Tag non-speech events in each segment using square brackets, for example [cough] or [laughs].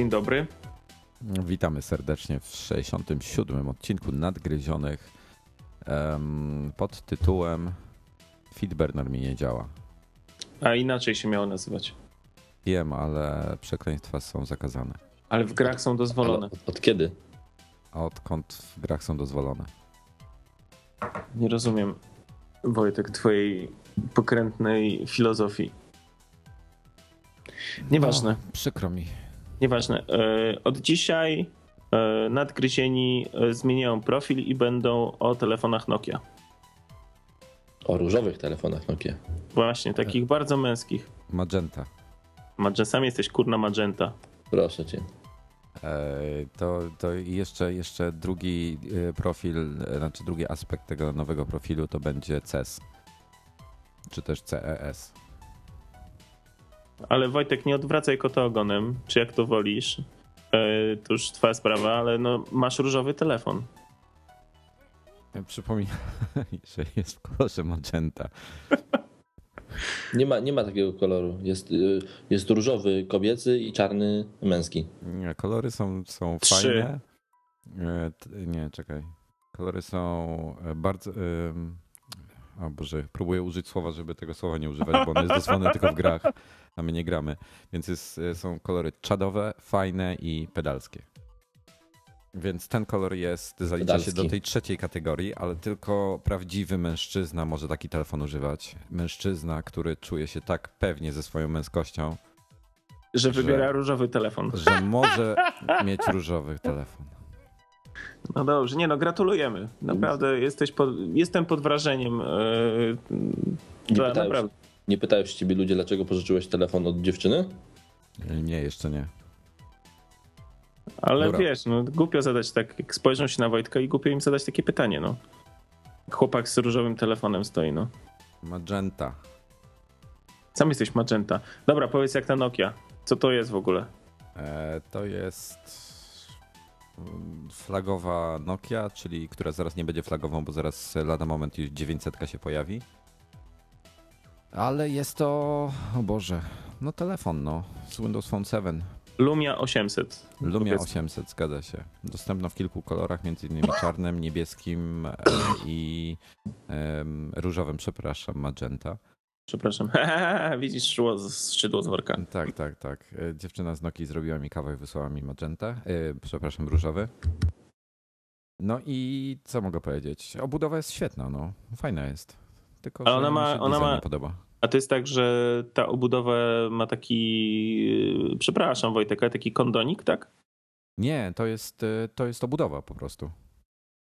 Dzień dobry. Witamy serdecznie w 67. odcinku Nadgryzionych em, pod tytułem Feedburner mi nie działa. A inaczej się miało nazywać. Wiem, ale przekleństwa są zakazane. Ale w grach są dozwolone. Od, od kiedy? A odkąd w grach są dozwolone? Nie rozumiem, Wojtek, twojej pokrętnej filozofii. Nieważne, No, przykro mi. Nieważne. E, Od dzisiaj e, nadgryzieni e, zmieniają profil i będą o telefonach Nokia. O różowych telefonach Nokia. Właśnie, takich bardzo męskich. Magenta. Magenta, sam jesteś kurna magenta. Proszę cię. To, to jeszcze, jeszcze drugi profil, znaczy drugi aspekt tego nowego profilu to będzie CES. Czy też CES. Ale Wojtek, nie odwracaj kota ogonem, czy jak to wolisz. E, To już twoja sprawa, ale no, masz różowy telefon. Przypominam, [laughs] że jest w kolorze magenta. [laughs] Nie ma, nie ma takiego koloru. Jest, y, jest różowy kobiecy i czarny męski. Nie, kolory są, są Trzy. fajne. E, Nie, czekaj. Kolory są e, bardzo. ym, O Boże, próbuję użyć słowa, żeby tego słowa nie używać, bo ono jest dozwolone tylko w grach, a my nie gramy. Więc jest, e, są kolory czadowe, fajne i pedalskie. Więc ten kolor jest, zalicza się do Pedalski. tej trzeciej kategorii, ale tylko prawdziwy mężczyzna może taki telefon używać. Mężczyzna, który czuje się tak pewnie ze swoją męskością, Że Że- wybiera różowy telefon. że może mieć różowy telefon. No dobrze, nie no, gratulujemy. Naprawdę jesteś pod, jestem pod wrażeniem. Yy, Nie pytają, naprawdę. nie pytają się ciebie ludzie, dlaczego pożyczyłeś telefon od dziewczyny? Nie, jeszcze nie. Ale Dobra. wiesz, no, głupio zadać tak, jak spojrzą się na Wojtka i głupio im zadać takie pytanie, no. Chłopak z różowym telefonem stoi, no. Magenta. Sam jesteś magenta. Dobra, powiedz jak ta Nokia. Co to jest w ogóle? E, to jest flagowa Nokia, czyli która zaraz nie będzie flagową, bo zaraz lada moment już 900 się pojawi. Ale jest to, o Boże, no telefon, no, z Windows Phone 7. Lumia 800. Lumia Powiedz- 800, zgadza się. Dostępna w kilku kolorach, między innymi [coughs] czarnym, niebieskim e, i różowym, przepraszam, magenta. Przepraszam. [laughs] Widzisz szło z szydło z worka. Tak, tak, tak. E, Dziewczyna z Nokii zrobiła mi kawę i wysłała mi magenta. E, przepraszam, różowy. No i co mogę powiedzieć? Obudowa jest świetna, no. Fajna jest. Tylko, Ale ona ma- ona ma- podoba. A to jest tak, że ta obudowa ma taki. yy, Przepraszam, Wojtek, ale taki kondonik, tak? Nie, to jest, e, to jest obudowa po prostu.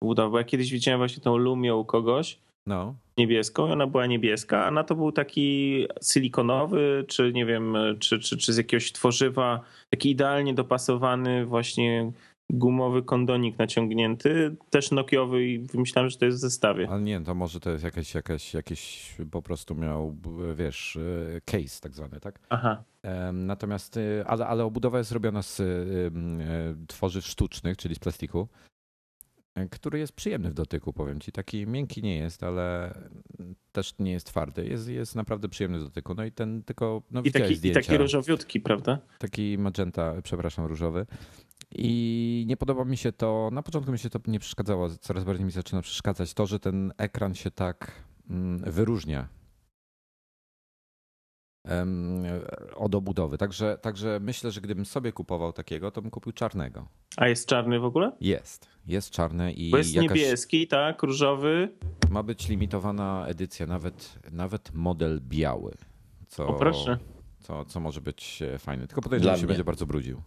Obudowa. Bo ja kiedyś widziałem właśnie tą Lumię u kogoś. No. niebieską i ona była niebieska, a na to był taki silikonowy, czy nie wiem, czy, czy, czy z jakiegoś tworzywa, taki idealnie dopasowany właśnie gumowy kondonik naciągnięty, też nokiowy i myślałem, że to jest w zestawie. Ale nie, to może to jest jakieś, jakieś, jakieś po prostu miał, wiesz, e, case tak zwany, tak? Aha, Natomiast, y, ale, ale obudowa jest robiona z y, tworzyw sztucznych, czyli z plastiku, który jest przyjemny w dotyku, powiem ci. Taki miękki nie jest, ale też nie jest twardy. Jest, jest naprawdę przyjemny w dotyku. No i ten tylko, no i taki, i zdjęcia, taki różowiutki, prawda? taki magenta, przepraszam, różowy. I nie podoba mi się to, na początku mi się to nie przeszkadzało, coraz bardziej mi zaczyna przeszkadzać to, że ten ekran się tak mm, wyróżnia od obudowy. Także, także myślę, że gdybym sobie kupował takiego, to bym kupił czarnego. A jest czarny w ogóle? Jest. Jest czarny i Bo jest jakaś, niebieski, tak, różowy. ma być limitowana edycja, nawet, nawet model biały. Co, O proszę. Co, co może być e, fajne. Tylko podejrzewam, że się mnie. będzie bardzo brudził.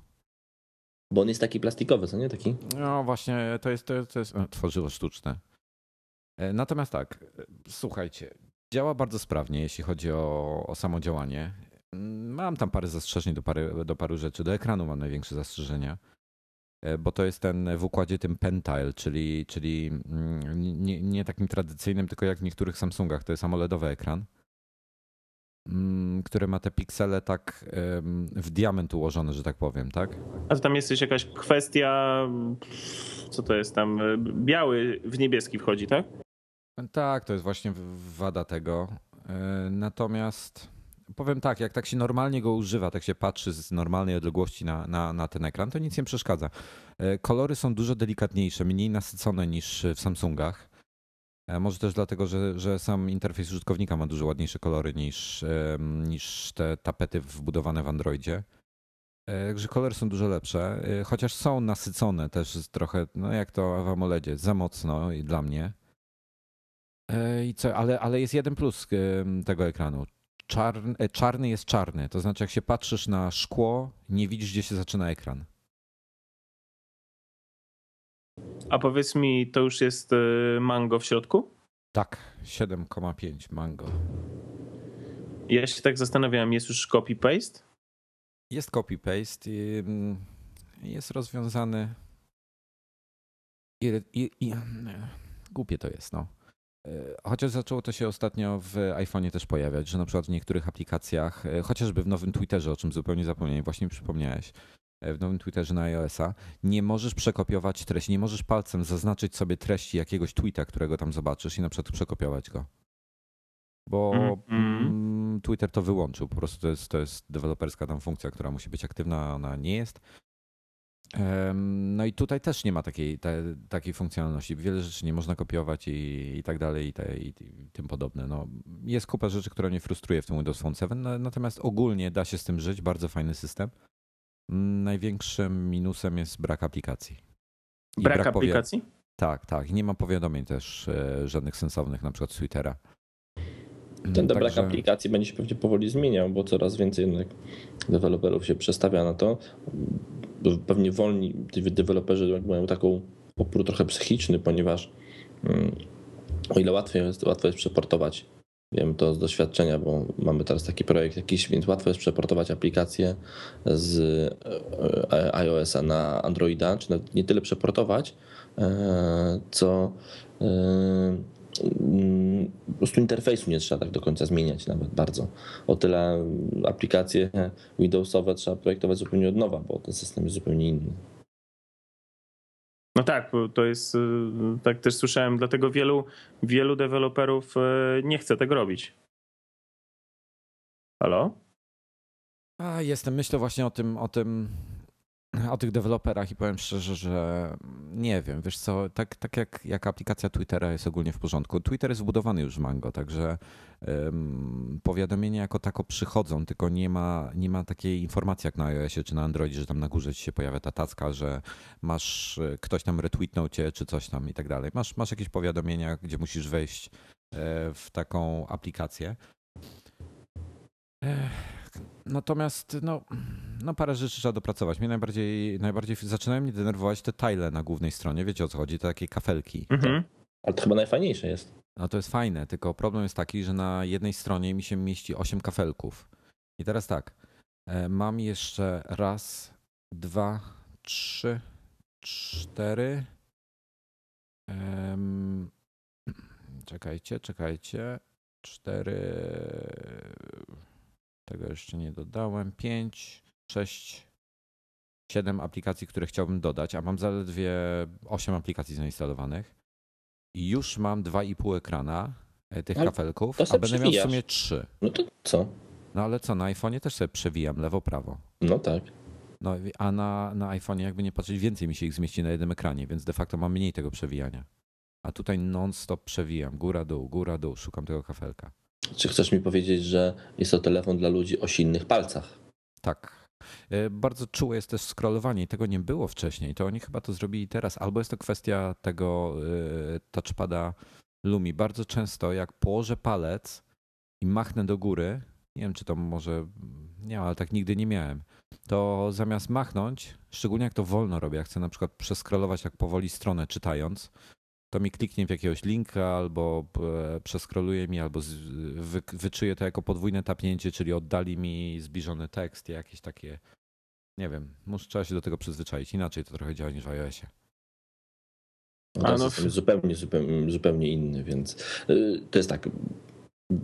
Bo on jest taki plastikowy, co nie? Taki? No właśnie, to jest, to jest, to jest e, tworzywo sztuczne. E, Natomiast tak, słuchajcie, działa bardzo sprawnie, jeśli chodzi o, o samo działanie. Mm, Mam tam parę zastrzeżeń do, pary, do paru rzeczy. Do ekranu mam największe zastrzeżenia, bo to jest ten w układzie tym Pentile, czyli, czyli mm, nie, nie takim tradycyjnym, tylko jak w niektórych Samsungach, to jest AMOLEDowy ekran, mm, który ma te piksele tak w diament ułożone, że tak powiem, tak? A to tam jest jakaś kwestia, co to jest tam, biały w niebieski wchodzi, tak? Tak, to jest właśnie wada tego. E, Natomiast powiem tak, jak tak się normalnie go używa, tak się patrzy z normalnej odległości na, na, na ten ekran, to nic nie przeszkadza. E, Kolory są dużo delikatniejsze, mniej nasycone niż w Samsungach. E, Może też dlatego, że, że sam interfejs użytkownika ma dużo ładniejsze kolory niż, niż te tapety wbudowane w Androidzie. E, Także kolory są dużo lepsze, chociaż są nasycone też trochę, no jak to w AMOLEDzie, za mocno i dla mnie. I co, ale, ale jest jeden plus tego ekranu. Czarny, e, czarny jest czarny, to znaczy jak się patrzysz na szkło, nie widzisz gdzie się zaczyna ekran. A powiedz mi, to już jest y, mango w środku? Tak, 7,5 mango. Ja się tak zastanawiałem, jest już copy-paste? Jest copy-paste, jest rozwiązany. I, i, i, głupie to jest, no. E, Chociaż zaczęło to się ostatnio w iPhone'ie też pojawiać, że na przykład w niektórych aplikacjach, e, chociażby w nowym Twitterze, o czym zupełnie zapomniałem, właśnie mi przypomniałeś, e, w nowym Twitterze na iOS-a, nie możesz przekopiować treści, nie możesz palcem zaznaczyć sobie treści jakiegoś tweeta, którego tam zobaczysz i na przykład przekopiować go. Bo Mhm. mm, Twitter to wyłączył, po prostu to jest, to jest deweloperska tam funkcja, która musi być aktywna, a ona nie jest. No i tutaj też nie ma takiej, te, takiej funkcjonalności. Wiele rzeczy nie można kopiować i, i tak dalej i, te, i, i tym podobne. No, jest kupa rzeczy, która mnie frustruje w tym Windows Phone 7, no, natomiast ogólnie da się z tym żyć, bardzo fajny system. Mm, Największym minusem jest brak aplikacji. Brak, powi- aplikacji? Tak, tak. Nie ma powiadomień też e, żadnych sensownych, na przykład z Twittera. Ten brak Także- aplikacji będzie się pewnie powoli zmieniał, bo coraz więcej deweloperów się przestawia na to. Pewnie wolni deweloperzy mają taką opór trochę psychiczny, ponieważ mm, o ile łatwo jest, łatwo jest przeportować, wiem to z doświadczenia, bo mamy teraz taki projekt jakiś, więc łatwo jest przeportować aplikację z e, iOS-a na Androida, czy nie tyle przeportować, e, co e, po prostu interfejsu nie trzeba tak do końca zmieniać nawet bardzo. O tyle aplikacje Windowsowe trzeba projektować zupełnie od nowa, bo ten system jest zupełnie inny. No tak, bo to jest, y, tak też słyszałem, dlatego wielu, wielu deweloperów y, nie chce tego robić. Halo? A, jestem, myślę właśnie o tym, o tym, o tych deweloperach i powiem szczerze, że nie wiem, wiesz co, tak, tak jak, jak aplikacja Twittera jest ogólnie w porządku. Twitter jest wbudowany już w Mango, także um, powiadomienia jako tako przychodzą, tylko nie ma, nie ma takiej informacji jak na iOSie czy na Androidzie, że tam na górze ci się pojawia ta tacka, że masz, e, ktoś tam retweetnął cię czy coś tam i tak dalej. Masz, masz jakieś powiadomienia, gdzie musisz wejść e, w taką aplikację. Natomiast no, no parę rzeczy trzeba dopracować. Mnie najbardziej, najbardziej zaczynają mnie denerwować te tile na głównej stronie. Wiecie o co chodzi? Te takie kafelki. Mhm. Ale to chyba najfajniejsze jest. No to jest fajne, tylko problem jest taki, że na jednej stronie mi się mieści 8 kafelków. I teraz tak, e, mam jeszcze raz, dwa, trzy, cztery. Em, czekajcie, czekajcie. Cztery. Tego jeszcze nie dodałem. Pięć, sześć, siedem aplikacji, które chciałbym dodać, a mam zaledwie osiem aplikacji zainstalowanych. I już mam 2,5 ekrana e, tych Ale kafelków, a będę miał w przewijasz. sumie 3. No to co? No ale co, na iPhone'ie też sobie przewijam lewo-prawo. No tak. No, a na, na iPhone'ie jakby nie patrzeć, więcej mi się ich zmieści na jednym ekranie, więc de facto mam mniej tego przewijania. A tutaj non-stop przewijam, góra-dół, góra-dół, szukam tego kafelka. Czy chcesz mi powiedzieć, że jest to telefon dla ludzi o silnych palcach? Tak. E, Bardzo czułe jest też scrollowanie i tego nie było wcześniej. To oni chyba to zrobili teraz. Albo jest to kwestia tego e, touchpada Lumi. Bardzo często jak położę palec i machnę do góry, nie wiem czy to może, nie ale tak nigdy nie miałem, to zamiast machnąć, szczególnie jak to wolno robię, jak chcę na przykład przeskrolować jak powoli stronę czytając, to mi kliknie w jakiegoś linka albo e, przeskroluje mi, albo wy, wyczuje to jako podwójne tapnięcie, czyli oddali mi zbliżony tekst, jakieś takie, nie wiem, muszę, trzeba się do tego przyzwyczaić. Inaczej to trochę działa niż w iOSie. No, system jest zupełnie, zupełnie, zupełnie inny, więc y, to jest tak,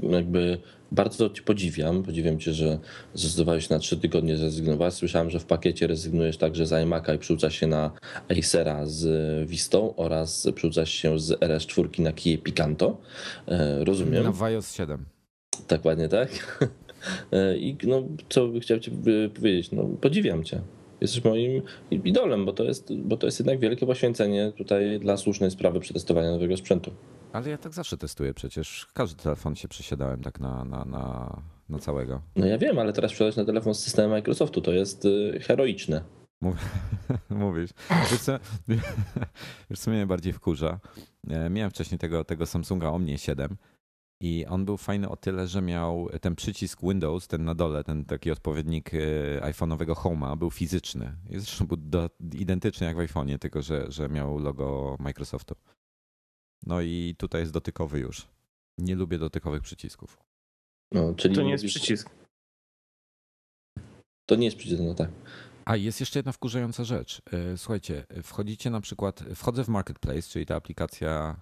jakby bardzo ci podziwiam. Podziwiam cię, że zdecydowałeś na trzy tygodnie zrezygnować. Słyszałem, że w pakiecie rezygnujesz także z iMac'a i przerzucasz się na Acera z Vistą oraz przerzucasz się z RS4 na Kie Picanto. E, rozumiem. Na iOS 7. Dokładnie tak. [laughs] E, I no, co chciałem ci powiedzieć? No, podziwiam cię. Jesteś moim idolem, bo to, jest, bo to jest jednak wielkie poświęcenie tutaj dla słusznej sprawy przetestowania nowego sprzętu. Ale ja tak zawsze testuję przecież. Każdy telefon się przesiadałem tak na, na, na, na całego. No ja wiem, ale teraz sprzedać na telefon z systemem Microsoftu to jest y, heroiczne. [laughs] Mówisz. Wiesz co, [laughs] wiesz co mnie najbardziej wkurza? E, miałem wcześniej tego, tego Samsunga Omnie 7 i on był fajny o tyle, że miał ten przycisk Windows, ten na dole, ten taki odpowiednik e, iPhone'owego Home'a, był fizyczny. I zresztą był do, identyczny jak w iPhone'ie, tylko że, że miał logo Microsoftu. No i tutaj jest dotykowy już. Nie lubię dotykowych przycisków. No, czyli to nie jest przycisk. To nie jest przycisk, no tak. A jest jeszcze jedna wkurzająca rzecz. E, słuchajcie, wchodzicie na przykład, wchodzę w Marketplace, czyli ta aplikacja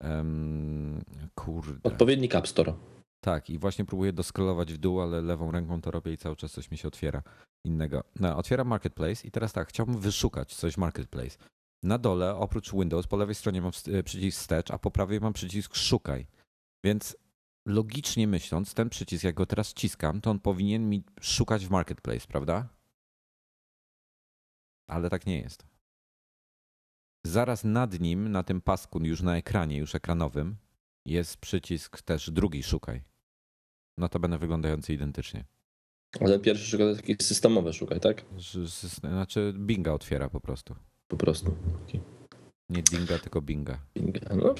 um, kurde. Odpowiednik App Store. Tak, i właśnie próbuję doskrolować w dół, ale lewą ręką to robię i cały czas coś mi się otwiera innego. No, otwieram Marketplace i teraz tak, chciałbym wyszukać coś w Marketplace. Na dole, oprócz Windows, po lewej stronie mam e, przycisk Wstecz, a po prawej mam przycisk Szukaj. Więc logicznie myśląc, ten przycisk, jak go teraz ciskam, to on powinien mi szukać w Marketplace, prawda? Ale tak nie jest. Zaraz nad nim, na tym pasku, już na ekranie, już ekranowym, jest przycisk też drugi Szukaj. No to będę wyglądający identycznie. Ale pierwszy szukaj to taki systemowy szukaj, tak? Znaczy Binga otwiera po prostu po prostu. Okay. Nie Dinga, tylko Binga. Binga. No,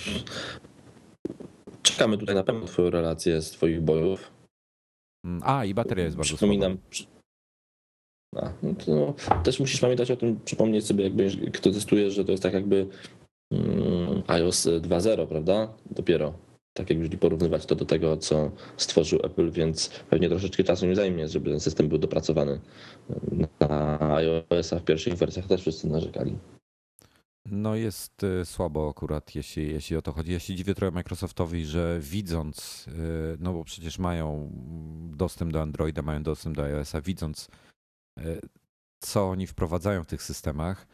czekamy tutaj na pewno twoją relację z twoich bojów. Mm, a, i bateria jest bardzo Przypominam. No to, też musisz pamiętać o tym, przypomnieć sobie, jakby kto testuje, że to jest tak jakby mm, iOS 2.0, prawda? Dopiero. Tak jak jeżeli porównywać to do tego, co stworzył Apple, więc pewnie troszeczkę czasu mi zajmie, żeby ten system był dopracowany. Na iOS-a w pierwszych wersjach też wszyscy narzekali. No jest y, słabo akurat, jeśli, jeśli o to chodzi. Ja się dziwię trochę Microsoftowi, że widząc, y, no bo przecież mają dostęp do Androida, mają dostęp do iOS-a, widząc co oni wprowadzają w tych systemach,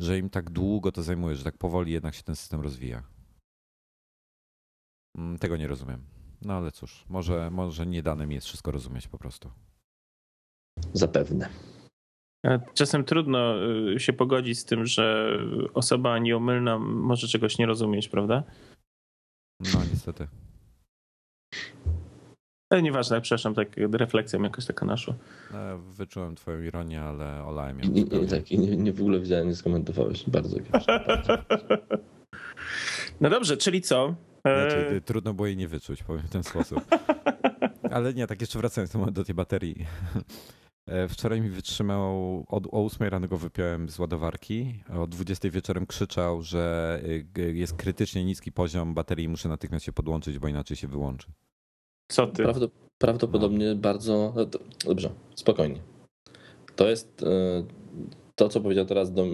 że im tak długo to zajmuje, że tak powoli jednak się ten system rozwija. Mm, tego nie rozumiem. No ale cóż, może, może nie dane mi jest wszystko rozumieć po prostu. Zapewne. Czasem trudno y, się pogodzić z tym, że osoba nieomylna może czegoś nie rozumieć, prawda? No niestety. Ale nieważne, przepraszam, tak refleksja mi jakoś taka naszła. No, wyczułem twoją ironię, ale olałem ją. Nie, nie, tak, nie, nie w ogóle widziałem, nie skomentowałeś. Bardzo. [laughs] no dobrze, czyli co? Znaczy, e, trudno było jej nie wyczuć, powiem w ten sposób. [laughs] Ale nie, tak jeszcze wracając do tej baterii. E, wczoraj mi wytrzymał, od, o 8 rano go wypiąłem z ładowarki, o 20 wieczorem krzyczał, że y, jest krytycznie niski poziom baterii i muszę natychmiast się podłączyć, bo inaczej się wyłączy. Co ty? prawdopodobnie no. bardzo... No dobrze, spokojnie. To jest e, to, co powiedział teraz do,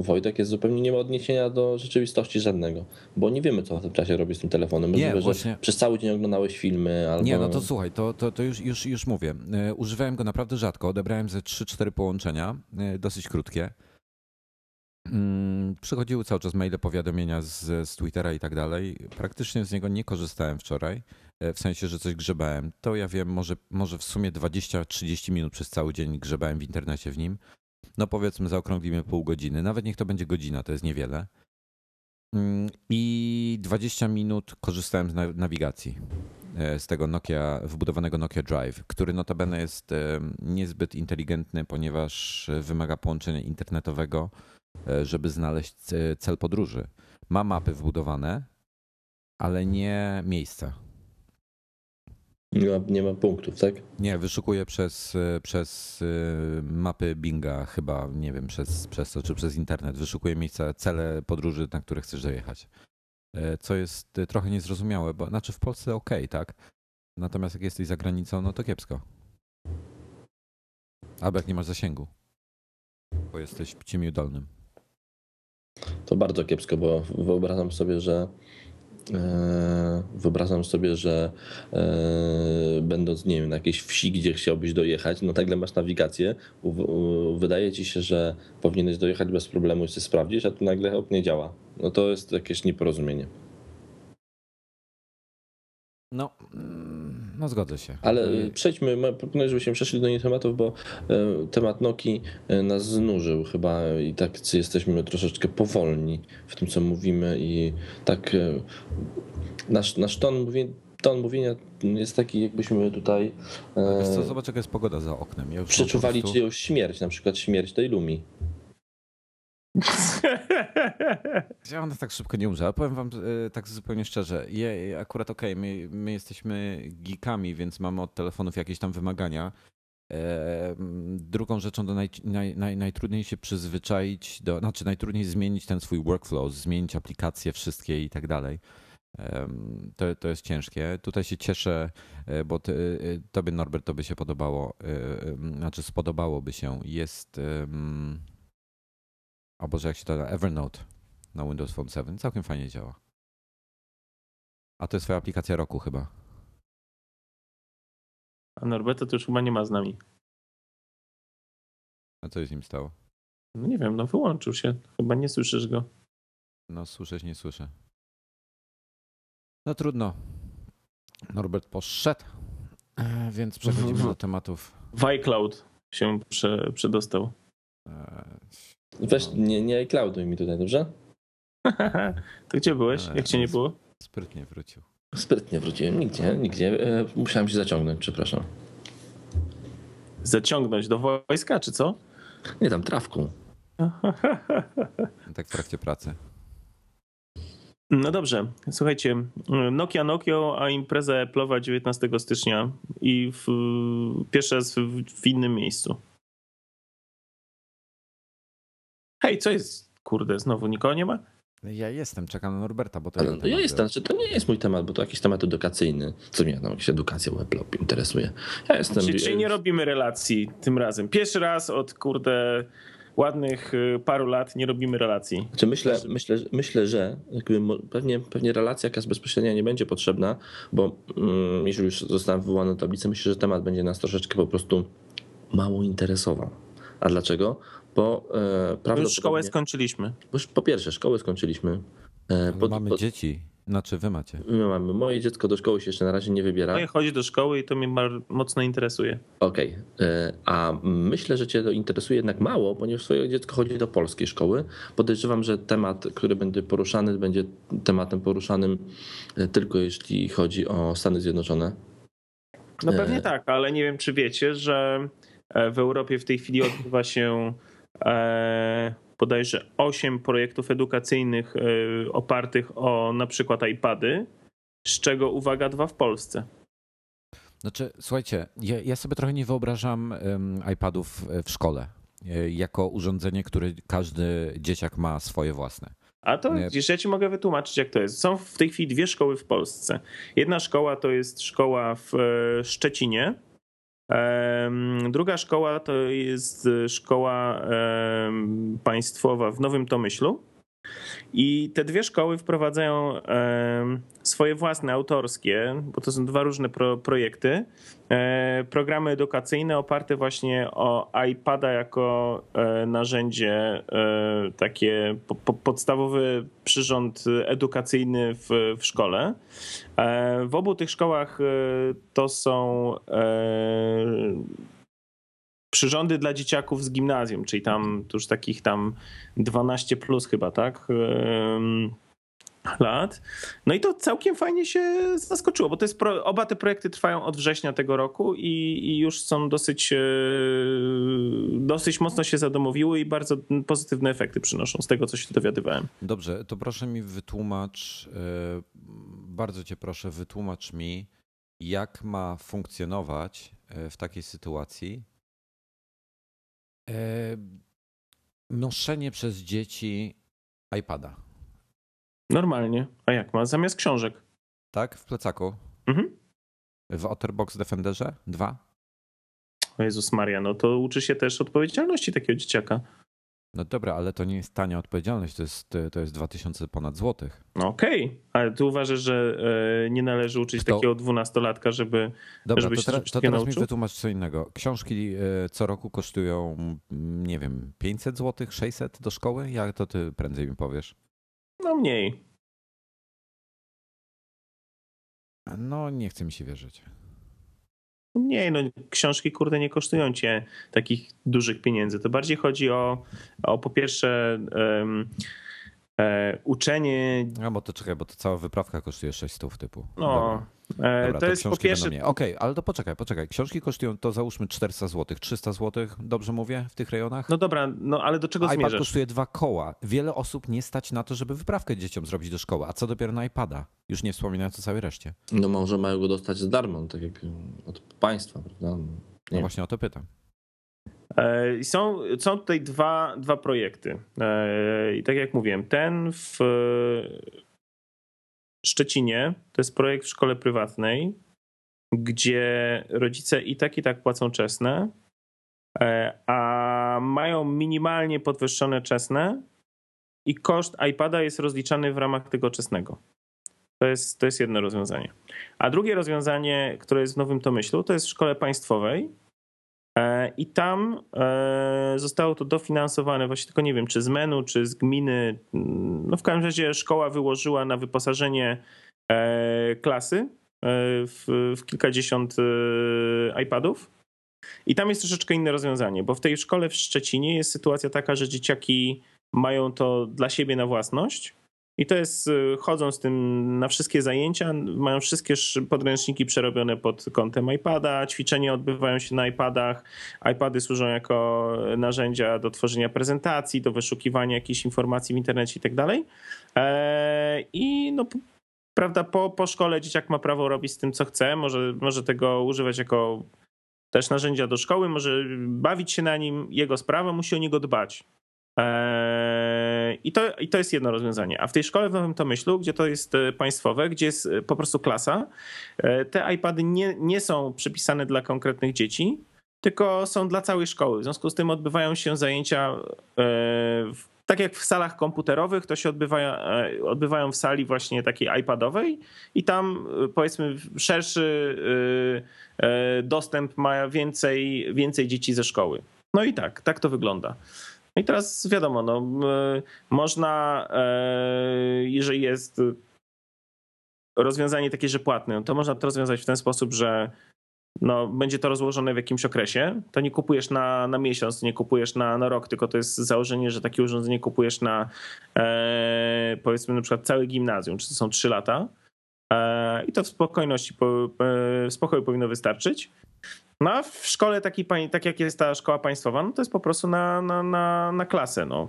Wojtek, jest zupełnie nie ma odniesienia do rzeczywistości żadnego, bo nie wiemy, co w tym czasie robi z tym telefonem. Możliwe, nie, właśnie... przez cały dzień oglądałeś filmy albo... Nie, no to słuchaj, to, to, to już, już, już mówię. E, używałem go naprawdę rzadko, odebrałem ze 3-4 połączenia, e, dosyć krótkie. Mm, przychodziły cały czas maile, powiadomienia z, z Twittera i tak dalej. Praktycznie z niego nie korzystałem wczoraj, w sensie, że coś grzebałem. To ja wiem, może, może w sumie 20-30 minut przez cały dzień grzebałem w internecie w nim no powiedzmy zaokrąglimy pół godziny, nawet niech to będzie godzina, to jest niewiele. Mm, I 20 minut korzystałem z nawigacji e, z tego Nokia, wbudowanego Nokia Drive, który notabene jest e, niezbyt inteligentny, ponieważ wymaga połączenia internetowego, e, żeby znaleźć cel podróży. Ma mapy wbudowane, ale nie miejsca. Nie ma, nie ma punktów, tak? Nie, wyszukuję przez, przez e, mapy Binga chyba, nie wiem, przez, przez to czy przez internet. Wyszukuję miejsca, cele podróży, na które chcesz dojechać. E, Co jest trochę niezrozumiałe, bo znaczy w Polsce ok, tak? Natomiast jak jesteś za granicą, no to kiepsko. Albo jak nie masz zasięgu, bo jesteś w ciemiu dolnym. To bardzo kiepsko, bo wyobrażam sobie, że wyobrażam sobie, że e, będąc, nie wiem, na jakiejś wsi, gdzie chciałbyś dojechać, no nagle masz nawigację, wydaje ci się, że powinieneś dojechać bez problemu i sobie sprawdzić, a tu nagle hop, nie działa. No to jest jakieś nieporozumienie. No, no zgodzę się. Ale przejdźmy, proponuję, żebyśmy przeszli do innych tematów, bo e, temat Noki e, nas znużył chyba i tak jesteśmy troszeczkę powolni w tym, co mówimy i tak e, nasz, nasz ton, mówi, ton mówienia jest taki, jakbyśmy tutaj Wiesz co, zobacz jaka jest pogoda za oknem. Ja przeczuwali prostu- czyjąś śmierć, na przykład śmierć tej Lumi. [laughs] Ja ona tak szybko nie umrze, ale powiem wam e, tak zupełnie szczerze, je, akurat okej, my, my jesteśmy geekami, więc mamy od telefonów jakieś tam wymagania. E, Drugą rzeczą do naj, naj, naj, najtrudniej się przyzwyczaić, do, znaczy najtrudniej zmienić ten swój workflow, zmienić aplikacje wszystkie i tak dalej. To, to jest ciężkie. Tutaj się cieszę, e, bo ty, tobie Norbert to by się podobało, znaczy spodobałoby się. Jest, o Boże jak się to da, Evernote na Windows Phone 7. Całkiem fajnie działa. A to jest twoja aplikacja roku chyba. A Norberta to już chyba nie ma z nami. A co się z nim stało? No nie wiem, no wyłączył się. Chyba nie słyszysz go. No słyszeć nie słyszę. No trudno. Norbert poszedł, e, więc przechodzimy [laughs] do tematów. W iCloud się prze, przedostał. Weź, nie, nie iClouduj mi tutaj, dobrze? [laughs] to gdzie byłeś? Jak cię nie było? Sprytnie wrócił. Sprytnie wróciłem, nigdzie, nigdzie. E, Musiałem się zaciągnąć, przepraszam. Zaciągnąć do wojska, czy co? Nie tam trawką. [laughs] Tak w trakcie pracy. No dobrze, słuchajcie, Nokia Nokia, a impreza Apple'owa 19 stycznia i w, pierwszy raz w, w innym miejscu. Hej, co jest? Kurde, znowu nikogo nie ma? Ja jestem, czekam na Norberta, bo to Ale no ja jestem, znaczy to nie jest mój temat, bo to jakiś temat edukacyjny. Co mnie tam jakieś edukacja web interesuje. Ja jestem. Czyli, czyli nie robimy relacji tym razem. Pierwszy raz od kurde ładnych y, paru lat nie robimy relacji. Znaczy myślę, myślę, myślę, że jakby pewnie, pewnie relacja jakaś bezpośrednia nie będzie potrzebna, bo mm, jeśli już została wywołana na tablicę, myślę, że temat będzie nas troszeczkę po prostu mało interesował. A dlaczego? Bo e, prawdopodobnie... już szkołę skończyliśmy. bo po pierwsze, szkołę skończyliśmy. E, Ale po, mamy po, dzieci. Znaczy wy macie. my mamy. Moje dziecko do szkoły się jeszcze na razie nie wybiera. I chodzi do szkoły i to mnie mocno interesuje. Okej, e, a myślę, że Cię to interesuje jednak mało, ponieważ Twoje dziecko chodzi do polskiej szkoły. Podejrzewam, że temat, który będzie poruszany, będzie tematem poruszanym e, tylko jeśli chodzi o Stany Zjednoczone. No E. pewnie tak, ale nie wiem, czy wiecie, że w Europie w tej chwili odbywa się bodajże 8 projektów edukacyjnych e, opartych o na przykład iPady, z czego uwaga, dwa w Polsce. Znaczy, słuchajcie, ja, ja sobie trochę nie wyobrażam iPadów w szkole e, jako urządzenie, które każdy dzieciak ma swoje własne. A to widzisz, ja ci mogę wytłumaczyć, jak to jest. Są w tej chwili dwie szkoły w Polsce. Jedna szkoła to jest szkoła w e, Szczecinie. Druga szkoła to jest szkoła państwowa w Nowym Tomyślu. I te dwie szkoły wprowadzają swoje własne autorskie, bo to są dwa różne pro, projekty, e, programy edukacyjne oparte właśnie o iPada jako e, narzędzie, e, takie po, po, podstawowy przyrząd edukacyjny w, w szkole. W obu tych szkołach to są przyrządy dla dzieciaków z gimnazjum, czyli tam już takich tam 12 plus chyba, tak? Lat. No i to całkiem fajnie się zaskoczyło, bo to jest pro, oba te projekty trwają od września tego roku i, i już są dosyć, e, dosyć mocno się zadomowiły i bardzo pozytywne efekty przynoszą z tego, co się dowiadywałem. Dobrze, to proszę mi wytłumacz, e, bardzo cię proszę, wytłumacz mi, jak ma funkcjonować e, w takiej sytuacji noszenie przez dzieci iPada. Normalnie. A jak ma? Zamiast książek. Tak? W plecaku. Mhm. W Otterbox Defenderze? Dwa? O Jezus Maria, no to uczy się też odpowiedzialności takiego dzieciaka. No dobra, ale to nie jest tania odpowiedzialność, to jest, to jest 2000 ponad złotych. No okej, okay. ale ty uważasz, że e, nie należy uczyć Kto? takiego dwunastolatka, żeby Dobra, żeby to, teraz, to teraz mi wytłumacz co innego. Książki e, co roku kosztują, nie wiem, 500 złotych, 600 do szkoły? Jak to ty prędzej mi powiesz? No mniej. No, nie chce mi się wierzyć. Mniej, no książki kurde nie kosztują cię takich dużych pieniędzy. To bardziej chodzi o, o po pierwsze um, e, uczenie. A bo to czekaj, bo to cała wyprawka kosztuje 600 typu. No, e, Dobra, to jest po pierwsze. Okej, ale to poczekaj, poczekaj. Książki kosztują to załóżmy 400 zł, 300 zł, dobrze mówię, w tych rejonach? No dobra, no ale do czego iPad zmierzasz? kosztuje dwa koła. Wiele osób nie stać na to, żeby wyprawkę dzieciom zrobić do szkoły, a co dopiero na iPada? Już nie wspominając o całej reszcie. No może mają go dostać za darmo, tak jak od państwa, prawda? No Nie. właśnie o to pytam. E, Są, są tutaj dwa, dwa projekty. E, I tak jak mówiłem, ten w Szczecinie to jest projekt w szkole prywatnej, gdzie rodzice i tak i tak płacą czesne, e, a mają minimalnie podwyższone czesne i koszt iPada jest rozliczany w ramach tego czesnego. To jest, to jest jedno rozwiązanie. A drugie rozwiązanie, które jest w Nowym Tomyślu, to jest w szkole państwowej, E, I tam e, zostało to dofinansowane, właśnie tylko nie wiem, czy z menu, czy z gminy. No w każdym razie szkoła wyłożyła na wyposażenie e, klasy w, w kilkadziesiąt iPadów. I tam jest troszeczkę inne rozwiązanie, bo w tej szkole w Szczecinie jest sytuacja taka, że dzieciaki mają to dla siebie na własność. I to jest, chodzą z tym na wszystkie zajęcia, mają wszystkie podręczniki przerobione pod kątem iPada, ćwiczenia odbywają się na iPadach, iPady służą jako narzędzia do tworzenia prezentacji, do wyszukiwania jakichś informacji w internecie i tak dalej. I no, prawda, po, po szkole dzieciak ma prawo robić z tym, co chce, może, może tego używać jako też narzędzia do szkoły, może bawić się na nim, jego sprawa, musi o niego dbać. I to, I to jest jedno rozwiązanie. A w tej szkole w Nowym Tomyślu, gdzie to jest państwowe, gdzie jest po prostu klasa, te iPady nie, nie są przypisane dla konkretnych dzieci, tylko są dla całej szkoły. W związku z tym odbywają się zajęcia w tak jak w salach komputerowych, to się odbywa, odbywają w sali właśnie takiej iPadowej i tam powiedzmy szerszy dostęp ma więcej, więcej dzieci ze szkoły. No i tak, tak to wygląda. No i teraz wiadomo, no, można, jeżeli jest rozwiązanie takie, że płatne, no to można to rozwiązać w ten sposób, że no, będzie to rozłożone w jakimś okresie. To nie kupujesz na, na miesiąc, nie kupujesz na, na rok, tylko to jest założenie, że takie urządzenie kupujesz na e, powiedzmy na przykład całe gimnazjum, czy to są trzy lata. E, I to w spokojności, po, w spokoju powinno wystarczyć. No a w szkole takiej, tak jak jest ta szkoła państwowa, no to jest po prostu na, na, na, na klasę, no,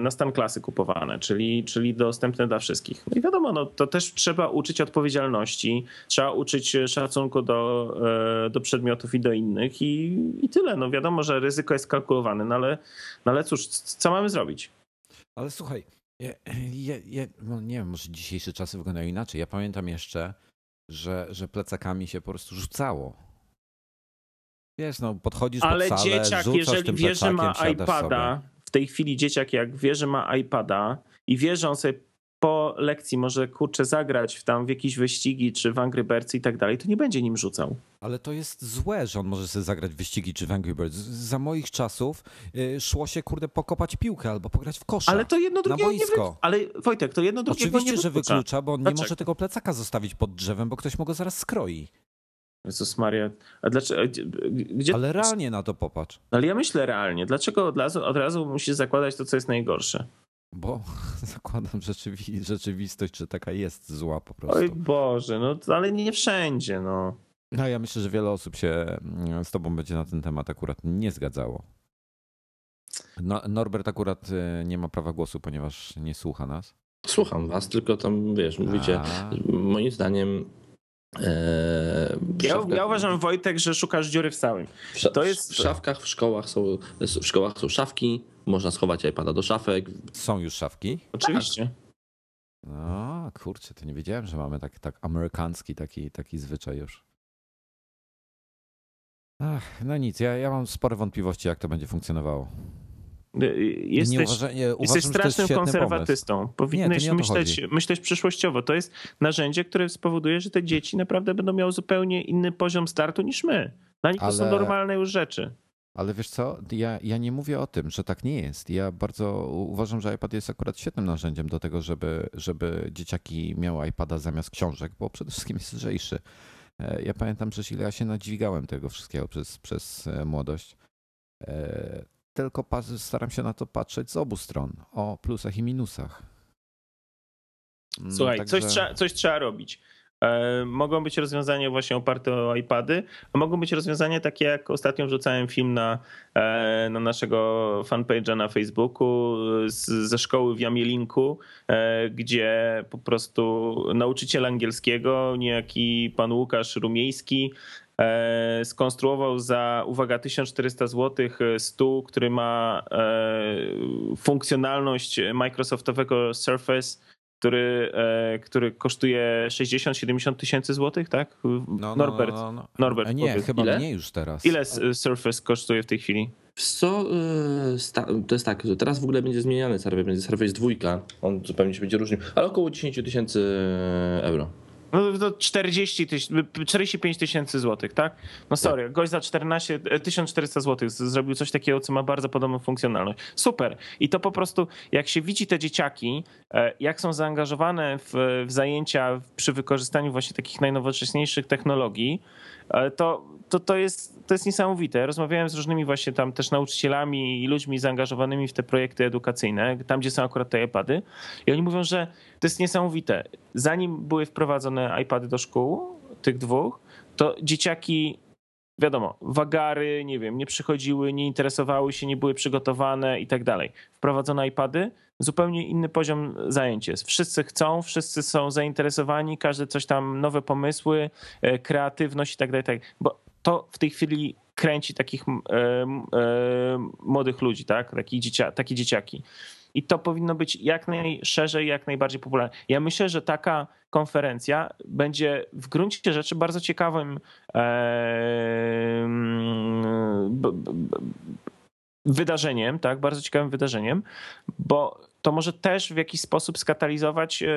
na stan klasy kupowane, czyli, czyli dostępne dla wszystkich. No i wiadomo, no, to też trzeba uczyć odpowiedzialności, trzeba uczyć szacunku do, do przedmiotów i do innych i, i tyle. No wiadomo, że ryzyko jest kalkulowane, no ale, no ale cóż, co mamy zrobić? Ale słuchaj, ja, ja, ja, no nie wiem, może dzisiejsze czasy wyglądają inaczej. Ja pamiętam jeszcze, że, że plecakami się po prostu rzucało. Wiesz, no podchodzisz Ale pod salę, dzieciak, jeżeli wie, że ma iPada, sobie. w tej chwili dzieciak jak wie, że ma iPada i wie, że on sobie po lekcji może kurczę zagrać w tam w jakieś wyścigi czy w Angry Birds i tak dalej, to nie będzie nim rzucał. Ale to jest złe, że on może sobie zagrać w wyścigi czy w Angry Birds. Za moich czasów y, szło się, kurde, pokopać piłkę albo pograć w kosza. Ale to jedno na drugiego nie wy... Ale Wojtek, to jedno drugiego Oczywiście, nie że wyklucza. bo on nie Dlaczego? może tego plecaka zostawić pod drzewem, bo ktoś mu go zaraz skroi. Jezus Maria, a dlaczego, gdzie... Ale realnie na to popatrz. Ale ja myślę realnie, dlaczego od razu, od razu musisz zakładać to, co jest najgorsze? Bo [laughs] zakładam rzeczywi rzeczywistość, że taka jest zła po prostu. Oj Boże, no ale nie wszędzie, no. No ja myślę, że wiele osób się mm, z tobą będzie na ten temat akurat nie zgadzało. No, Norbert akurat y, nie ma prawa głosu, ponieważ nie słucha nas. Słucham was, tylko tam wiesz, mówicie, A, moim zdaniem E, w Ja, szafkach- ja uważam, Wojtek, że szukasz dziury w całym. w to jest- W szafkach, w szkołach są, w szkołach są szafki, można schować iPada do szafek. Są już szafki? Oczywiście. No, kurczę, to nie wiedziałem, że mamy tak, tak amerykański taki, taki zwyczaj już. Ach, no nic, ja, ja mam spore wątpliwości, jak to będzie funkcjonowało. Y, nie Jesteś, uważa, nie, uważam, jesteś że strasznym konserwatystą. Pomysł. Powinieneś nie to myśleć, myśleć przyszłościowo. To jest narzędzie, które spowoduje, że te dzieci naprawdę będą miały zupełnie inny poziom startu niż my. Dla nich to są Ale- normalne już rzeczy. Ale wiesz co, ja, ja nie mówię o tym, że tak nie jest. Ja bardzo uważam, że iPad jest akurat świetnym narzędziem do tego, żeby, żeby dzieciaki miały iPada zamiast książek, bo przede wszystkim jest lżejszy. E, Ja pamiętam przecież ile ja się nadziwigałem tego wszystkiego przez, przez e, młodość. Tylko staram się na to patrzeć z obu stron, o plusach i minusach. Mm, Słuchaj, coś, także- trzeba, coś trzeba robić. E, mogą być rozwiązania właśnie oparte o iPady, a mogą być rozwiązania takie jak ostatnio wrzucałem film na, e, na naszego fanpage'a na Facebooku z, ze szkoły w Jamielinku, e, gdzie po prostu nauczyciel angielskiego, niejaki pan Łukasz Rumiejski, skonstruował za, uwaga, 1400 zł stół, który ma e, funkcjonalność Microsoftowego Surface, który, e, który kosztuje 60-70 tysięcy złotych, tak? No, no, Norbert, no, no, no. Norbert, A nie, powiedz. chyba Ile? mniej już teraz. ile Surface kosztuje w tej chwili? Co, to jest tak, że teraz w ogóle będzie zmieniany serwer, będzie Surface 2, on zupełnie się będzie różnił, ale około 10 tysięcy euro. No to 40 tyś, 45 tysięcy złotych, tak? No sorry, gość za 14, e, 1400 złotych z- zrobił coś takiego, co ma bardzo podobną funkcjonalność. Super. I to po prostu, jak się widzi te dzieciaki, e, jak są zaangażowane w, w zajęcia przy wykorzystaniu właśnie takich najnowocześniejszych technologii, e, to, to, to, jest, to jest niesamowite. Rozmawiałem z różnymi właśnie tam też nauczycielami i ludźmi zaangażowanymi w te projekty edukacyjne, tam gdzie są akurat te iPady i oni mówią, że to jest niesamowite. Zanim były wprowadzone iPady do szkół, tych dwóch, to dzieciaki, wiadomo, wagary, nie wiem, nie przychodziły, nie interesowały się, nie były przygotowane i tak dalej. Wprowadzono iPady, zupełnie inny poziom zajęć jest. Wszyscy chcą, wszyscy są zainteresowani, każdy coś tam, nowe pomysły, e, kreatywność i tak dalej, tak. Bo to w tej chwili kręci takich e, e, młodych ludzi, tak? Takie dzieciaki. I to powinno być jak najszerzej, jak najbardziej popularne. Ja myślę, że taka konferencja będzie w gruncie rzeczy bardzo ciekawym wydarzeniem, tak, bardzo ciekawym wydarzeniem, bo to może też w jakiś sposób skatalizować, e,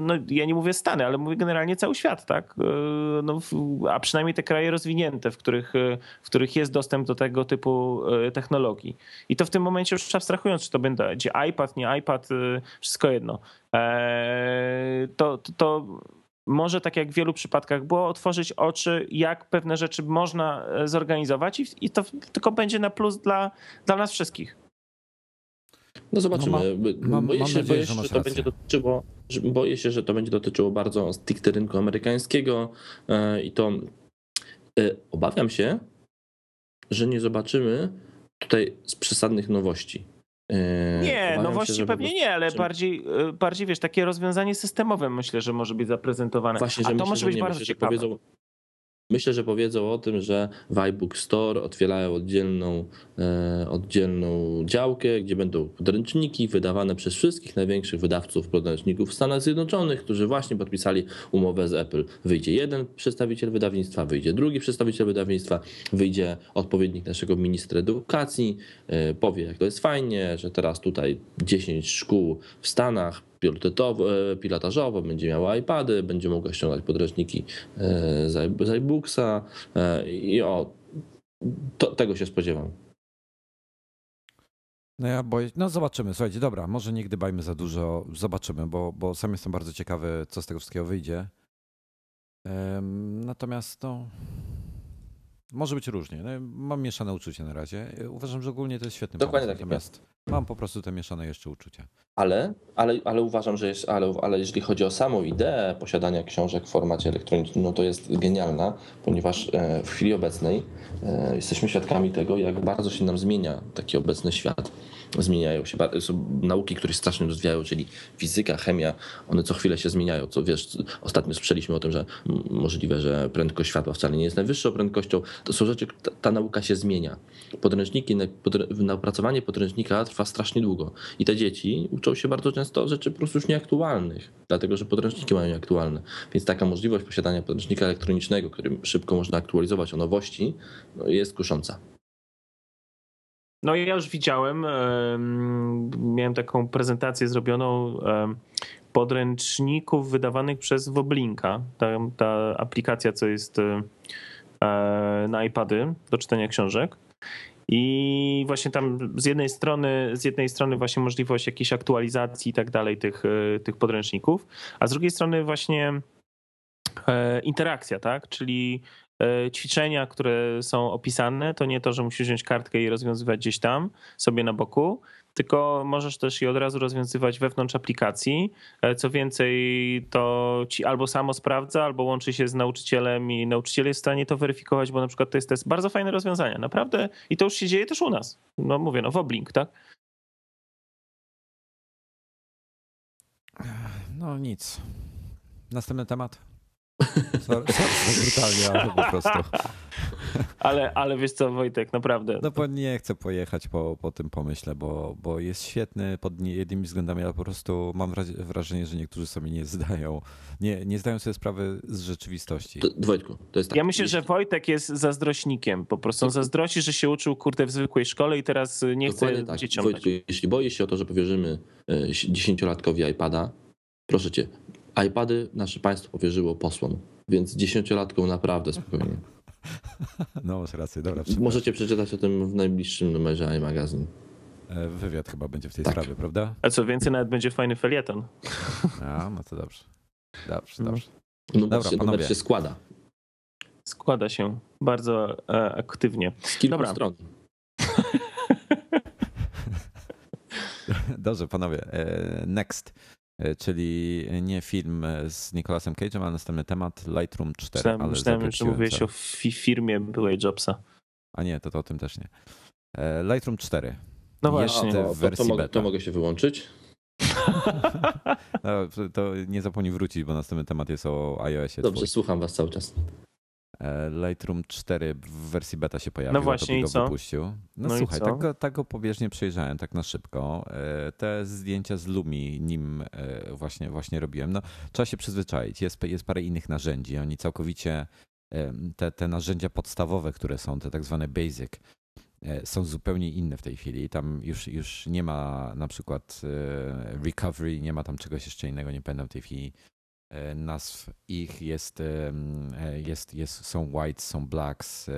no ja nie mówię Stany, ale mówię generalnie cały świat, tak, E, no, a przynajmniej te kraje rozwinięte, w których, e, w których jest dostęp do tego typu technologii. I to w tym momencie już abstrahując, czy to będzie iPad, nie iPad, wszystko jedno. To, to, to może tak jak w wielu przypadkach było, otworzyć oczy, jak pewne rzeczy można e, zorganizować i, i to tylko będzie na plus dla, dla nas wszystkich. No zobaczymy. No boję się, nadzieję, boję że się, że to będzie dotyczyło, że, boję się, że to będzie dotyczyło bardzo stricte rynku amerykańskiego e, i to e, obawiam się, że nie zobaczymy tutaj z przesadnych nowości. E, Nie, obawiam nowości się, że po pewnie nie, ale bardziej, e, bardziej wiesz, takie rozwiązanie systemowe myślę, że może być zaprezentowane. Właśnie, że A to myślę, może że być nie, bardzo myślę, ciekawe. powiedzą, Myślę, że powiedzą o tym, że w iBook Store otwierają oddzielną, e, oddzielną działkę, gdzie będą podręczniki wydawane przez wszystkich największych wydawców podręczników w Stanach Zjednoczonych, którzy właśnie podpisali umowę z Apple. Wyjdzie jeden przedstawiciel wydawnictwa, wyjdzie drugi przedstawiciel wydawnictwa, wyjdzie odpowiednik naszego ministra edukacji, e, powie jak to jest fajnie, że teraz tutaj 10 szkół w Stanach pilotażowo będzie miała iPady, będzie mogła ściągać podręczniki e, z iBooksa e, i o, to, tego się spodziewam. No ja boję, no zobaczymy, słuchajcie, dobra, może nie gdybajmy za dużo, zobaczymy, bo, bo sam jestem bardzo ciekawy, co z tego wszystkiego wyjdzie. Natomiast no, może być różnie. No, mam mieszane uczucia na razie. Uważam, że ogólnie to jest świetny Dokładnie pomysł, tak natomiast mam po prostu te mieszane jeszcze uczucia. Ale, ale, ale uważam, że jest, ale, ale jeżeli chodzi o samą ideę posiadania książek w formacie elektronicznym, no to jest genialna, ponieważ e, w chwili obecnej e, jesteśmy świadkami tego, jak bardzo się nam zmienia taki obecny świat. Zmieniają się. Są nauki, które strasznie rozwijają, czyli fizyka, chemia, one co chwilę się zmieniają. Co wiesz, ostatnio słyszeliśmy o tym, że możliwe, że prędkość światła wcale nie jest najwyższą prędkością. To są rzeczy, ta, ta nauka się zmienia. Podręczniki, na opracowanie podręcznika trwa strasznie długo. I te dzieci uczą się bardzo często rzeczy po prostu już nieaktualnych, dlatego że podręczniki mają nieaktualne. Więc taka możliwość posiadania podręcznika elektronicznego, którym szybko można aktualizować o nowości, no, jest kusząca. No ja już widziałem, miałem taką prezentację zrobioną podręczników wydawanych przez Woblinka. Ta, ta aplikacja, co jest e, na iPady do czytania książek. I właśnie tam z jednej strony, z jednej strony właśnie możliwość jakiejś aktualizacji i tak dalej tych, e, tych podręczników, a z drugiej strony właśnie e, interakcja, tak? Czyli ćwiczenia, które są opisane, to nie to, że musisz wziąć kartkę i rozwiązywać gdzieś tam sobie na boku, tylko możesz też je od razu rozwiązywać wewnątrz aplikacji. E, co więcej, to ci albo samo sprawdza, albo łączy się z nauczycielem i nauczyciel jest w stanie to weryfikować, bo na przykład to jest, to jest bardzo fajne rozwiązanie, naprawdę. I to już się dzieje też u nas. No mówię, no Woblink, tak? No nic. Następny temat. Sorry, sorry, [laughs] brutalnie, ale po prostu. Ale, ale wiesz co, Wojtek, naprawdę. No bo nie chcę pojechać po, po tym pomyśle, bo, bo jest świetny pod jednymi względami, ale po prostu mam wrażenie, że niektórzy sobie nie zdają, nie, nie zdają sobie sprawy z rzeczywistości. To, Wojtku, to jest tak. Ja myślę, że Wojtek jest zazdrośnikiem. Po prostu on zazdrości, że się uczył kurde w zwykłej szkole i teraz nie Dokładnie chce tak. dzieciom Wojtku, jeśli boisz się o to, że powierzymy e, dziesięciolatkowi iPada, proszę cię, iPady nasze państwo powierzyło posłom, więc dziesięciolatką naprawdę spokojnie. [laughs] No, masz rację, dobra. Możecie przeczytać o tym w najbliższym numerze iMagazine. Wywiad chyba będzie w tej tak. sprawie, prawda? A co więcej, nawet będzie fajny felieton. [laughs] A, no to dobrze. Dobrze, no. dobrze. Numer, Dobra, się, numer się składa. Składa się bardzo e, aktywnie. Z kilku Dobra. stron. [laughs] Dobrze, panowie. E, next. E, czyli nie film z Nicolasem Cage'em, ale następny temat Lightroom 4. Myślałem, ale myślałem że mówiłeś o firmie byłej Jobsa. A nie, to, to o tym też nie. E, Lightroom 4. No właśnie. Jest w wersji to, to, mogę, to mogę się wyłączyć? [laughs] no, to nie zapomnij wrócić, bo następny temat jest o iOSie. Dobrze, twój. słucham was cały czas. E, Lightroom 4 w wersji beta się pojawił, no właśnie, to i co? wypuścił. No, no słuchaj, tak go, tak go pobieżnie przejrzałem, tak na szybko. E, te zdjęcia z Lumi, nim e, właśnie, właśnie robiłem, no trzeba się przyzwyczaić. Jest, jest parę innych narzędzi. Oni całkowicie, te, te narzędzia podstawowe, które są, te tak zwane basic, są zupełnie inne w tej chwili. Tam już, już nie ma na przykład recovery, nie ma tam czegoś jeszcze innego, nie pamiętam w tej chwili nazw ich jest, e, jest, jest są whites, są blacks,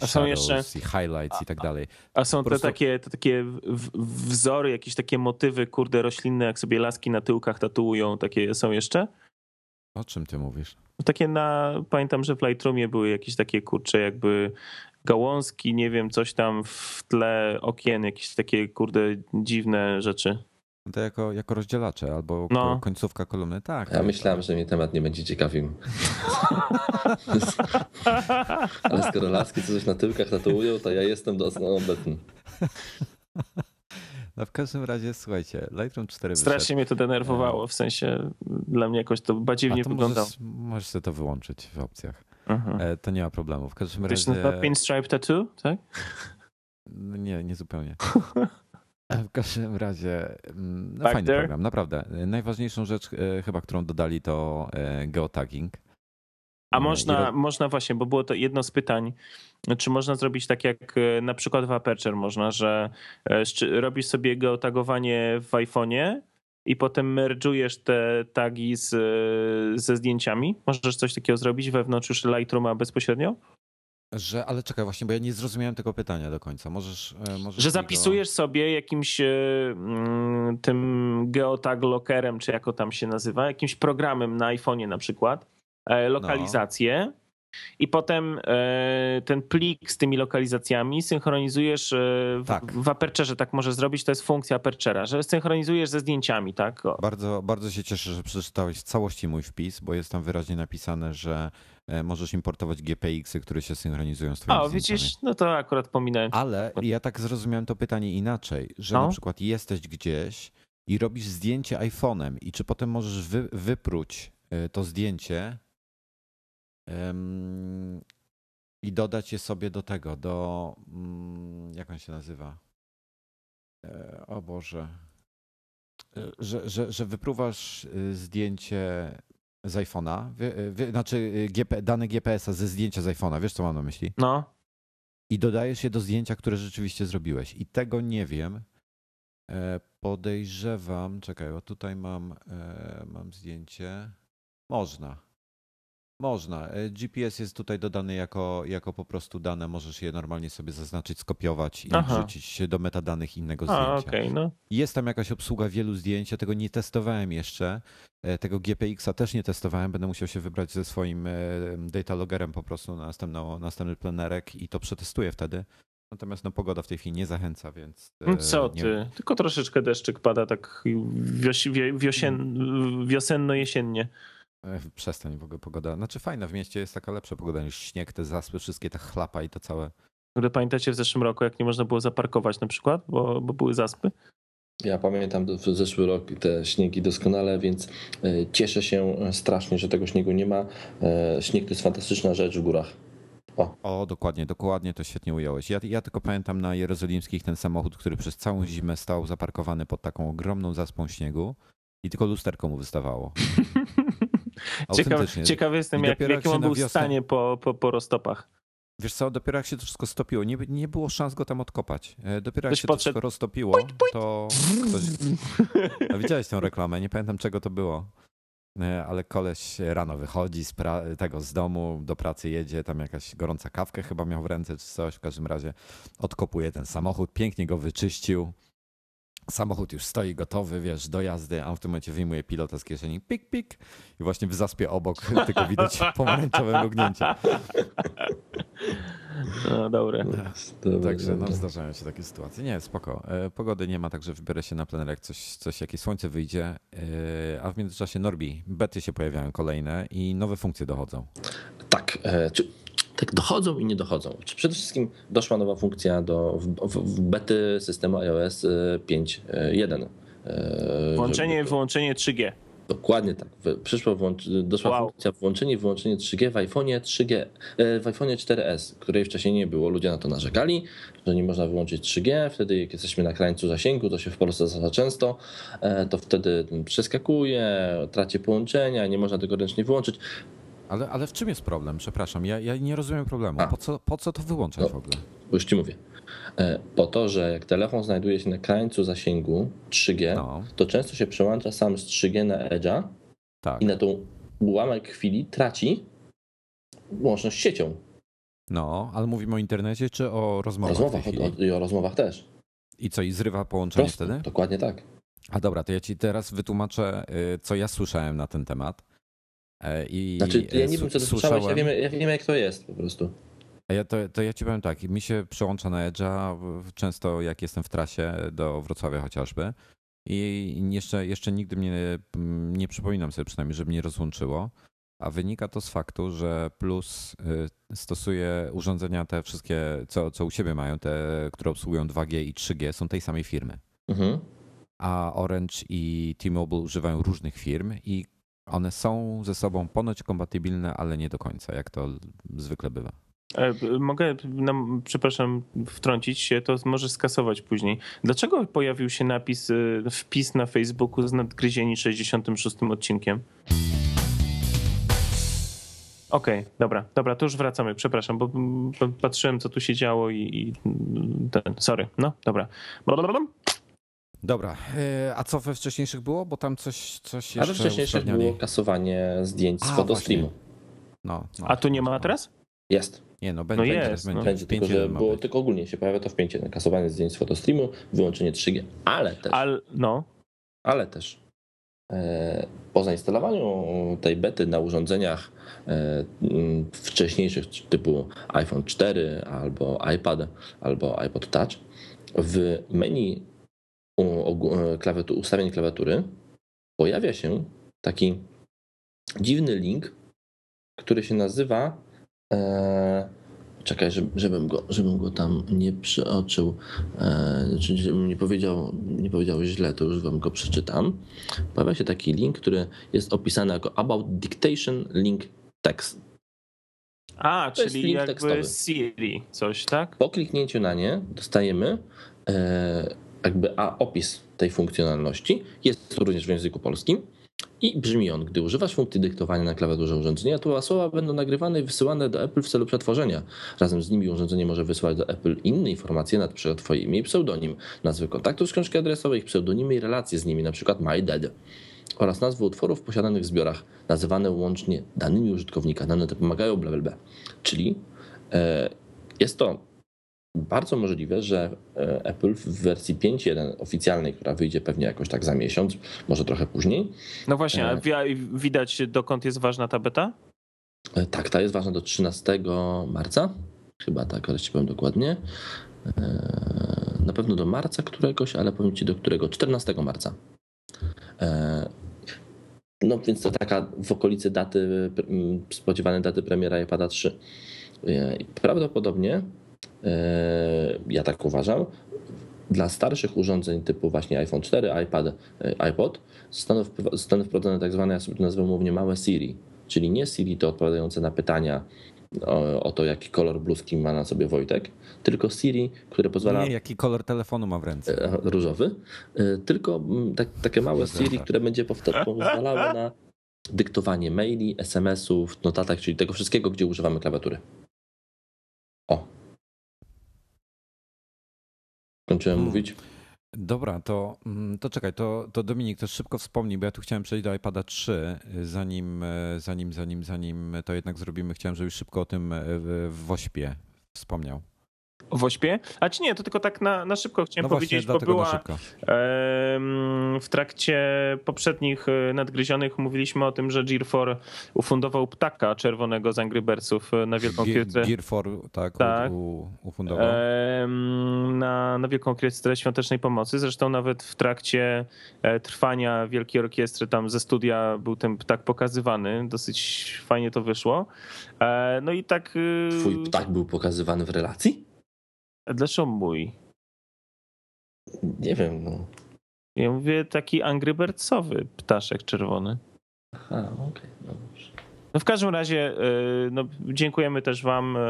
a są jeszcze i highlights i tak dalej. A są te, prostu... takie, te takie wzory, jakieś takie motywy, kurde, roślinne, jak sobie laski na tyłkach tatuują, takie są jeszcze? O czym ty mówisz? No takie na, pamiętam, że w Lightroomie były jakieś takie, kurcze, jakby gałązki, nie wiem, coś tam w tle okien, jakieś takie, kurde, dziwne rzeczy. To jako, jako rozdzielacze albo no. końcówka kolumny, tak. Ja myślałem, że mnie temat nie będzie ciekawił. [laughs] Ale skoro laski coś na tyłkach tatuują, to ja jestem do obecny. No w każdym razie, słuchajcie, Lightroom 4 Strasznie wyszedł. mnie to denerwowało, w sensie dla mnie jakoś to badziewnie wyglądało. Możesz, możesz sobie to wyłączyć w opcjach. Mhm. E, to nie ma problemu. W każdym razie... To jest pinstripe tattoo, tak? No nie, nie zupełnie. [laughs] W każdym razie, mm, no fajny there. program, naprawdę. Najważniejszą rzecz e, chyba, którą dodali to e, geotagging. A można, można właśnie, bo było to jedno z pytań, czy można zrobić tak jak e, na przykład w Aperture można, że robisz sobie geotagowanie w iPhone'ie i potem merge'ujesz te tagi z, ze zdjęciami? Możesz coś takiego zrobić wewnątrz już Lightrooma bezpośrednio? Że, ale czekaj właśnie, bo ja nie zrozumiałem tego pytania do końca. Możesz, e, możesz że zapisujesz go... sobie jakimś e, mm, tym geotag lockerem, czy jako tam się nazywa, jakimś programem na iPhone'ie na przykład, e, lokalizację. No. I potem e, ten plik z tymi lokalizacjami synchronizujesz e, w, Tak. w Aperture, tak możesz zrobić, to jest funkcja Aperture'a, że synchronizujesz ze zdjęciami, tak? Bardzo, bardzo się cieszę, że przeczytałeś w całości mój wpis, bo jest tam wyraźnie napisane, że e, możesz importować GPX-y, które się synchronizują z twoimi O, zdjęciami. widzisz, no to akurat pominąłem. Ale ja tak zrozumiałem to pytanie inaczej, że No. na przykład jesteś gdzieś i robisz zdjęcie iPhone'em i czy potem możesz wy, wypróć to zdjęcie i dodać je sobie do tego, do mm, jak on się nazywa? E, O Boże. E, Że, że, że wypruwasz y, zdjęcie z iPhone'a, znaczy y, GP, dane GPS-a ze zdjęcia z iPhone'a, wiesz co mam na myśli? No, i dodajesz je do zdjęcia, które rzeczywiście zrobiłeś. I tego nie wiem. E, Podejrzewam, czekaj, bo tutaj mam, mam zdjęcie. Można. Można. E, GPS jest tutaj dodany jako, jako po prostu dane. Możesz je normalnie sobie zaznaczyć, skopiować i Aha. wrzucić do metadanych innego a zdjęcia. okej, no. Jest tam jakaś obsługa wielu zdjęć, ja tego nie testowałem jeszcze. E, Tego GPX-a też nie testowałem, będę musiał się wybrać ze swoim e, data loggerem po prostu na następną, następny plenerek i to przetestuję wtedy. Natomiast no, pogoda w tej chwili nie zachęca, więc. No Co nie- ty? Tylko troszeczkę deszczyk pada tak wios, wiosien, wiosenno-jesiennie. E, Przestań w ogóle pogoda. Znaczy fajna w mieście jest taka lepsza pogoda niż śnieg, te zaspy, wszystkie te chlapa i to całe. Gdy pamiętacie w zeszłym roku, jak nie można było zaparkować na przykład, bo, bo były zaspy? Ja pamiętam w zeszły rok te śniegi doskonale, więc e, cieszę się strasznie, że tego śniegu nie ma. E, Śnieg to jest fantastyczna rzecz w górach. O, dokładnie, dokładnie to świetnie ująłeś. Ja, ja tylko pamiętam na jerozolimskich ten samochód, który przez całą zimę stał zaparkowany pod taką ogromną zaspą śniegu i tylko lusterko mu wystawało. [laughs] Ciekawy, Autentycznie. ciekawy jestem, jak, jakim on był w wiosnę- stanie po, po, po roztopach. Wiesz co, dopiero jak się to wszystko stopiło, nie, nie było szans go tam odkopać. E, Dopiero jak się to podszedł, wszystko roztopiło, to ktoś... A widziałeś tę reklamę, nie pamiętam czego to było. E, Ale koleś rano wychodzi z pra- tego z domu, do pracy jedzie, tam jakaś gorąca kawkę chyba miał w ręce czy coś, w każdym razie odkopuje ten samochód, pięknie go wyczyścił. Samochód już stoi gotowy, wiesz, do jazdy, a w tym momencie wyjmuje pilota z kieszeni, pik, pik i właśnie w zaspie obok [laughs] tylko widać [laughs] pomarańczowe mrugnięcie. No dobre. Dobra, Także no, zdarzają się takie sytuacje. Nie, spoko. E, Pogody nie ma, także wybiorę się na plener, jak coś, coś jakieś słońce wyjdzie. E, A w międzyczasie Norbi, bety się pojawiają kolejne i nowe funkcje dochodzą. Tak, e, czy, tak dochodzą i nie dochodzą. Przede wszystkim doszła nowa funkcja do, w, w, bety systemu iOS e, 5.1. E, Włączenie, żeby- wyłączenie 3G. Dokładnie tak. Przyszła włącz, doszła Wow. funkcja włączenie i wyłączenie 3G w iPhone'ie 3G, e, w iPhone'ie 4S, której wcześniej nie było. Ludzie na to narzekali, że nie można wyłączyć 3G. Wtedy jak jesteśmy na krańcu zasięgu, to się w Polsce zdarza często, e, to wtedy przeskakuje, traci połączenia, nie można tego ręcznie wyłączyć. Ale, ale w czym jest problem? Przepraszam, ja, ja nie rozumiem problemu. A. Po co, po co to wyłączać No. w ogóle? Już ci mówię. E, Po to, że jak telefon znajduje się na krańcu zasięgu 3G, No, to często się przełącza sam z 3G na Edge'a tak. i na tą ułamek chwili traci łączność z siecią. No, ale mówimy o internecie czy o rozmowach rozmowach, o, i o rozmowach też. I co, i zrywa połączenie Prosto, wtedy? dokładnie tak. A dobra, to ja ci teraz wytłumaczę, y, co ja słyszałem na ten temat. E, I Znaczy, ja e, nie wiem, co s- słyszałeś, ja wiem, ja wiem jak to jest po prostu. A Ja to, to ja ci powiem tak, mi się przełącza na Edge'a często jak jestem w trasie do Wrocławia chociażby i jeszcze, jeszcze nigdy mnie, nie przypominam sobie przynajmniej, żeby mnie rozłączyło, a wynika to z faktu, że Plus y, stosuje urządzenia te wszystkie, co, co u siebie mają, te, które obsługują 2G i 3G, są tej samej firmy. Mhm. A Orange i T-Mobile używają różnych firm i one są ze sobą ponoć kompatybilne, ale nie do końca, jak to zwykle bywa. E, Mogę, nam, przepraszam, wtrącić się, to może skasować później. Dlaczego pojawił się napis, y, wpis na Facebooku z nadgryzieni 66 odcinkiem? Okej, dobra, dobra, to już wracamy, przepraszam, bo patrzyłem, co tu się działo i, i ten, sorry, no, dobra. Blablabla. Dobra, e, a co we wcześniejszych było? Bo tam coś, coś A jeszcze we wcześniejszych było kasowanie zdjęć z A, fotostreamu. No, no, A tu nie ma no. teraz? Jest. Nie, no będzie, No będzie, jest, będzie. no. Będzie tylko, 5.1 że było tylko ogólnie się pojawia to w 5 kasowanie zdjęć z fotostreamu, wyłączenie 3G. Ale też, Al, no, ale też e, po zainstalowaniu tej bety na urządzeniach e, wcześniejszych typu iPhone 4 albo iPad albo iPod Touch w menu ustawień klawiatury pojawia się taki dziwny link, który się nazywa Czekaj, żebym go, żebym go tam nie przeoczył, e, czy żebym nie powiedział, nie powiedział źle, to już wam go przeczytam. Pojawia się taki link, który jest opisany jako About Dictation Link Text. A, to czyli jakby tekstowy. Siri, coś, tak? Po kliknięciu na nie dostajemy e, jakby a, opis tej funkcjonalności. Jest również w języku polskim. I brzmi on, gdy używasz funkcji dyktowania na klawiaturze urządzenia, to słowa będą nagrywane i wysyłane do Apple w celu przetworzenia. Razem z nimi urządzenie może wysłać do Apple inne informacje, przykład twoje imię i pseudonim, nazwy kontaktów z książki adresowej, ich pseudonimy i relacje z nimi, przykład My Dad oraz nazwy utworów posiadanych w zbiorach, nazywane łącznie danymi użytkownika. Dane te pomagają, bla, bla, bla. Czyli e, jest to bardzo możliwe, że e, Apple w wersji 5.1 oficjalnej, która wyjdzie pewnie jakoś tak za miesiąc, może trochę później. No właśnie, a e, widać dokąd jest ważna ta beta? E, tak, ta jest ważna do 13 marca. Chyba tak, ale ci powiem dokładnie. Na pewno do marca któregoś, ale powiem ci do którego? 14 marca. No więc to taka w okolicy daty, spodziewanej daty premiera iPada 3. Prawdopodobnie ja tak uważam, dla starszych urządzeń typu właśnie iPhone 4, iPad, e, iPod zostaną wprowadzone tak zwane, ja sobie to nazwę umownie, małe Siri, czyli nie Siri to odpowiadające na pytania o, o, to, jaki kolor bluzki ma na sobie Wojtek, tylko Siri, które pozwala... Nie, jaki kolor telefonu ma w ręce. E, różowy. Tylko tak, takie małe Siri, które będzie pozwalało na dyktowanie maili, SMS-ów, notatek, czyli tego wszystkiego, gdzie używamy klawiatury. Kończyłem hmm. mówić. Dobra, to, mm, to czekaj, to, to Dominik też szybko wspomnij, bo ja tu chciałem przejść do iPada 3, zanim, zanim, zanim, zanim to jednak zrobimy. Chciałem, żebyś szybko o tym w Wośpie wspomniał. W ośpie? A czy nie, to tylko tak na, na szybko chciałem no powiedzieć, bo była w trakcie poprzednich e, nadgryzionych mówiliśmy o tym, że Gear 4 ufundował ptaka czerwonego z Angry Birdsów e, na Wielką Kriestrę. Gear 4, tak, tak. U, ufundował. Na, na Wielką Kriestrę Świątecznej Pomocy. Zresztą nawet w trakcie e, trwania Wielkiej Orkiestry tam ze studia był ten ptak pokazywany. Dosyć fajnie to wyszło. No i tak... Twój ptak był pokazywany w relacji? Dlaczego mój? Nie wiem, no. Ja mówię taki Angry Birdsowy ptaszek czerwony. Aha, okej, okay, no No w każdym razie y, no, dziękujemy też wam, y,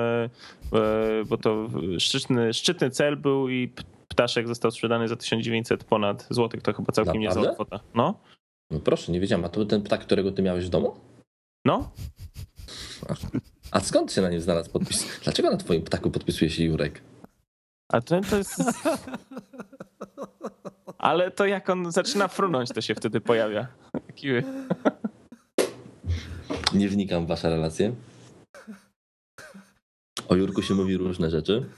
y, bo to szczytny, szczytny cel był i ptaszek został sprzedany za 1900 ponad złotych. To chyba całkiem niezła kwota. No. no proszę, nie wiedziałem. A to był ten ptak, którego ty miałeś w domu? No. A skąd się na nim znalazł podpis? Dlaczego na twoim ptaku podpisuje się Jurek? A to, to jest. Ale to jak on zaczyna frunąć, to się wtedy pojawia. Kiły. Nie wnikam w wasze relacje. O Jurku się mówi różne rzeczy.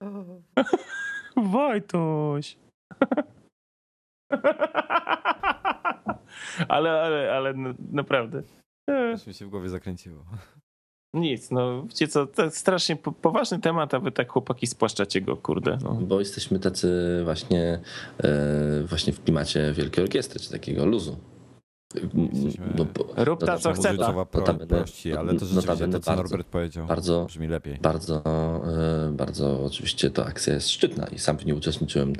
[laughs] Wojtuś. ale, ale, ale naprawdę. Aż mi się w głowie zakręciło. Nic, no wiecie co, to jest strasznie poważny temat, a wy tak chłopaki spłaszczacie go, kurde. No. Bo jesteśmy tacy właśnie, e, właśnie w klimacie wielkiej orkiestry, czy takiego luzu. No, bo, Rób ta, co chce. prości, ale to rzeczywiście to, co Norbert powiedział, bardzo, brzmi lepiej. Bardzo, e, bardzo oczywiście to akcja jest szczytna i sam w niej uczestniczyłem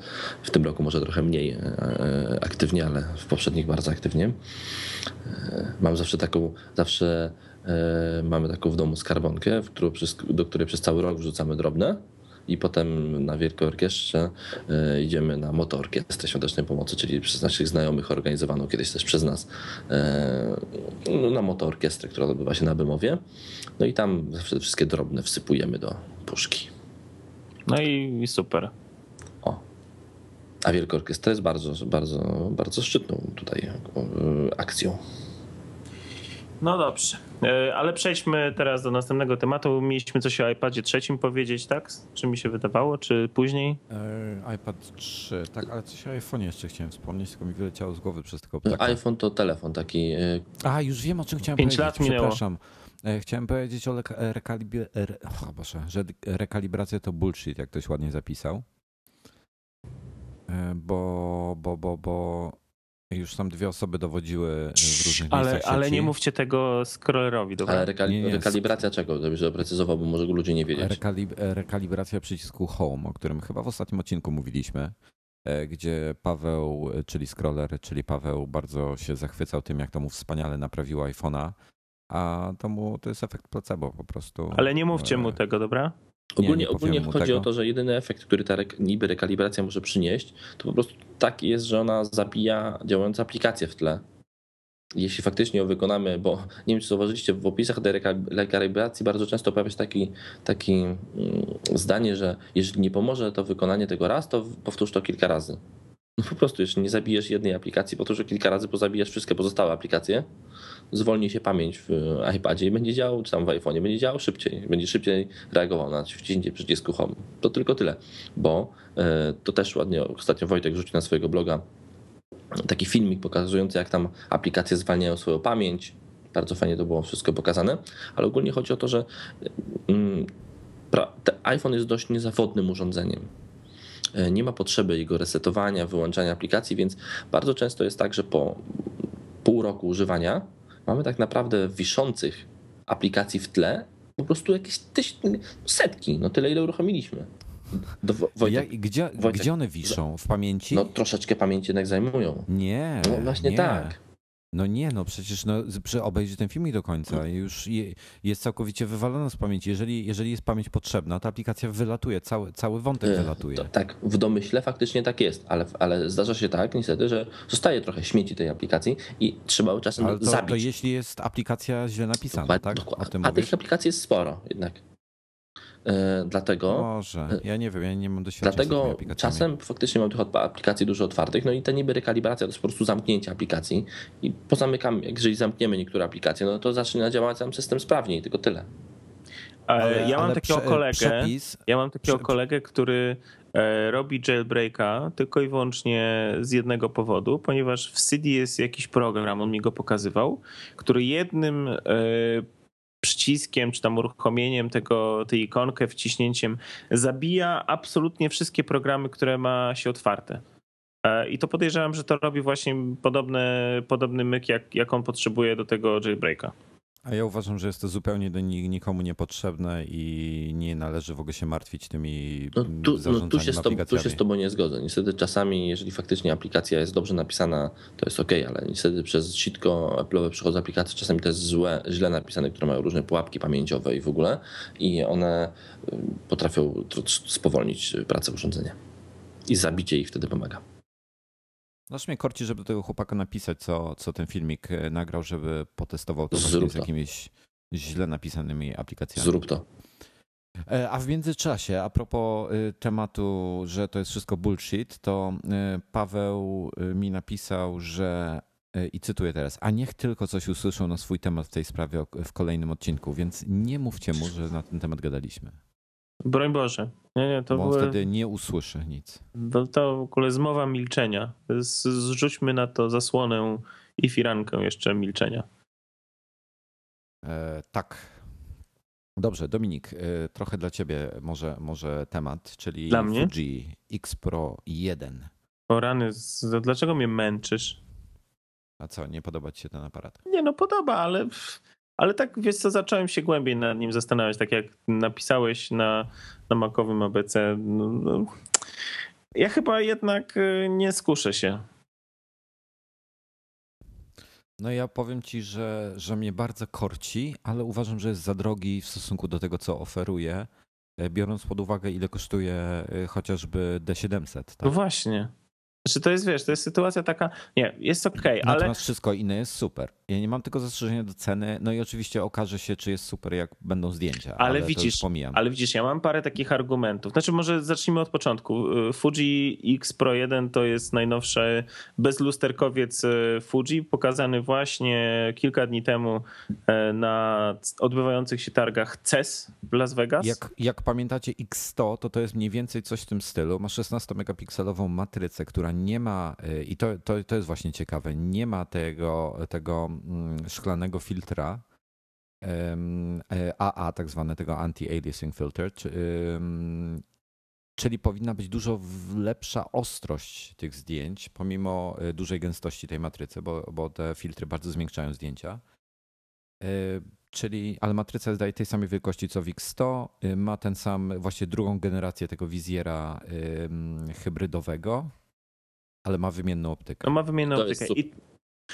w tym roku może trochę mniej e, aktywnie, ale w poprzednich bardzo aktywnie. Mam zawsze taką, zawsze E, mamy taką w domu skarbonkę, w którą, do której przez cały rok wrzucamy drobne i potem na Wielkiej Orkiestrze e, idziemy na motorkiestrę świątecznej pomocy, czyli przez naszych znajomych organizowaną kiedyś też przez nas e, no, na motorkiestrę, która odbywa się na Bymowie. No i tam wszystkie drobne wsypujemy do puszki. No i super. O. A Wielka Orkiestra jest bardzo, bardzo, bardzo szczytną tutaj akcją. No dobrze, e, ale przejdźmy teraz do następnego tematu. Mieliśmy coś o iPadzie trzecim powiedzieć, tak? Czy mi się wydawało, czy później? E, iPad 3, tak, ale coś o iPhone jeszcze chciałem wspomnieć, tylko mi wyleciało z głowy przez tego ptaka. iPhone to telefon taki. e, A, już wiem o czym chciałem Pięć powiedzieć, lat minęło. przepraszam. E, Chciałem powiedzieć o rekalibie, re, o Boże, że rekalibracja to bullshit, jak ktoś ładnie zapisał. E, Bo, bo, bo, bo już tam dwie osoby dowodziły w różnych Ale, miejscach ale sieci. nie mówcie tego scrollerowi, dobra? Ale rekali- Nie, nie, rekalibracja czego? Żebyś doprecyzował, bo może ludzie nie wiedzieć. Rekalib- rekalibracja przycisku Home, o którym chyba w ostatnim odcinku mówiliśmy, e, gdzie Paweł, e, czyli scroller, czyli Paweł bardzo się zachwycał tym, jak to mu wspaniale naprawiło iPhone'a, a to mu to jest efekt placebo po prostu. Ale nie mówcie mu E, tego, dobra? Nie, Ogólnie, nie ogólnie chodzi tego. o to, że jedyny efekt, który ta rek- niby rekalibracja może przynieść, to po prostu taki jest, że ona zabija działające aplikacje w tle. Jeśli faktycznie ją wykonamy, bo nie wiem, czy zauważyliście, w opisach tej reka- rekalibracji bardzo często pojawia się taki, taki mm, zdanie, że jeżeli nie pomoże to wykonanie tego raz, to powtórz to kilka razy. No po prostu, jeśli nie zabijesz jednej aplikacji, powtórz to kilka razy, bo zabijasz wszystkie pozostałe aplikacje, zwolni się pamięć w iPadzie i będzie działał, czy tam w iPhone'ie, będzie działał szybciej, będzie szybciej reagował na wciśnięcie przycisku Home. To tylko tyle, bo e, to też ładnie ostatnio Wojtek rzucił na swojego bloga taki filmik pokazujący, jak tam aplikacje zwalniają swoją pamięć. Bardzo fajnie to było wszystko pokazane, ale ogólnie chodzi o to, że mm, iPhone jest dość niezawodnym urządzeniem. E, Nie ma potrzeby jego resetowania, wyłączania aplikacji, więc bardzo często jest tak, że po pół roku używania mamy tak naprawdę wiszących aplikacji w tle po prostu jakieś tyś, setki, no tyle ile uruchomiliśmy. Do, Wo- Wojtek, Jak, gdzie, Wojtek, gdzie one wiszą? W pamięci? no troszeczkę pamięci jednak zajmują. nie. No właśnie nie. tak. No nie, no przecież no, obejrzyj ten filmik do końca i już je, jest całkowicie wywalona z pamięci. Jeżeli, jeżeli jest pamięć potrzebna, to aplikacja wylatuje, cały, cały wątek E, wylatuje. To, tak, w domyśle faktycznie tak jest, ale, ale zdarza się tak niestety, że zostaje trochę śmieci tej aplikacji i trzeba czasem Ale to, zabić. to jeśli jest aplikacja źle napisana, Dokładnie, tak? dokładnie. A mówisz? tych aplikacji jest sporo jednak. E, dlatego Może. Ja nie wiem, ja nie mam doświadczenia z tymi Dlatego czasem faktycznie mam tych aplikacji dużo otwartych, no i ta niby rekalibracja to jest po prostu zamknięcie aplikacji i pozamykamy, jeżeli zamkniemy niektóre aplikacje, no to zaczyna działać sam system sprawniej, tylko tyle. Ale, ja mam ale takiego prze- kolegę. Przepis, Ja mam takiego Prze- kolegę, który e, robi jailbreaka tylko i wyłącznie z jednego powodu, ponieważ w CD jest jakiś program, on mi go pokazywał, który jednym e, przyciskiem czy tam uruchomieniem tego, tej ikonkę, wciśnięciem zabija absolutnie wszystkie programy, które ma się otwarte. E, I to podejrzewam, że to robi właśnie podobne, podobny myk, jak, jak on potrzebuje do tego jailbreaka. A ja uważam, że jest to zupełnie do ni- nikomu niepotrzebne i nie należy w ogóle się martwić tymi No mm, tu, no, tu, się z tobą, tu się z tobą nie zgodzę. Niestety czasami, jeżeli faktycznie aplikacja jest dobrze napisana, to jest ok, ale niestety przez sitko Apple'owe przychodzą aplikacje, czasami to jest złe, źle napisane, które mają różne pułapki pamięciowe i w ogóle i one y, potrafią tr- spowolnić pracę urządzenia. I zabicie ich wtedy pomaga. Aż mnie korci, żeby do tego chłopaka napisać, co, co ten filmik e, nagrał, żeby potestował to z jakimiś źle napisanymi aplikacjami. Zrób to. E, A w międzyczasie, a propos y, tematu, że to jest wszystko bullshit, to Paweł mi napisał, że i cytuję teraz, a niech tylko coś usłyszą na swój temat w tej sprawie w kolejnym odcinku, więc nie mówcie mu, że na ten temat gadaliśmy, Broń Boże. Nie, nie, to, bo on były, wtedy nie usłyszy nic. to, to w ogóle zmowa milczenia. Zrzućmy na to zasłonę i firankę jeszcze milczenia. E, tak. Dobrze, Dominik, e, trochę dla ciebie może, może temat, czyli Dla mnie? Fuji X Pro 1. O rany, dlaczego mnie męczysz? A co, nie podoba ci się ten aparat? Nie no, podoba, ale, ale tak wiesz co, zacząłem się głębiej nad nim zastanawiać, tak jak napisałeś na, na makowym ABC. No, no. Ja chyba jednak y, nie skuszę się. No ja powiem ci, że, że mnie bardzo korci, ale uważam, że jest za drogi w stosunku do tego, co oferuje, e, biorąc pod uwagę, ile kosztuje e, chociażby D700. No Tak? właśnie. Znaczy to jest, wiesz, to jest sytuacja taka, nie, jest okej, ale... Natomiast wszystko inne jest super. Ja nie mam tylko zastrzeżenia do ceny, no i oczywiście okaże się, czy jest super, jak będą zdjęcia. Ale, Ale, widzisz, ale widzisz, ja mam parę takich argumentów. Znaczy, może zacznijmy od początku. Fuji X Pro 1 to jest najnowszy bezlusterkowiec y, Fuji, pokazany właśnie kilka dni temu e, na odbywających się targach CES w Las Vegas. Jak, jak pamiętacie X100, to to jest mniej więcej coś w tym stylu. Ma 16-megapikselową matrycę, która nie ma, y, i to, to, to jest właśnie ciekawe, nie ma tego, tego mm, szklanego filtra em, e, AA, tak zwane tego anti-aliasing filter, czyli powinna być dużo lepsza ostrość tych zdjęć, pomimo y, dużej gęstości tej matrycy, bo, bo te filtry bardzo zmiękczają zdjęcia. Czyli, ale matryca jest daje tej samej wielkości co w X100, y, ma ten sam, właśnie drugą generację tego wizjera hybrydowego, ale ma wymienną optykę. No ma wymienną To optykę. I,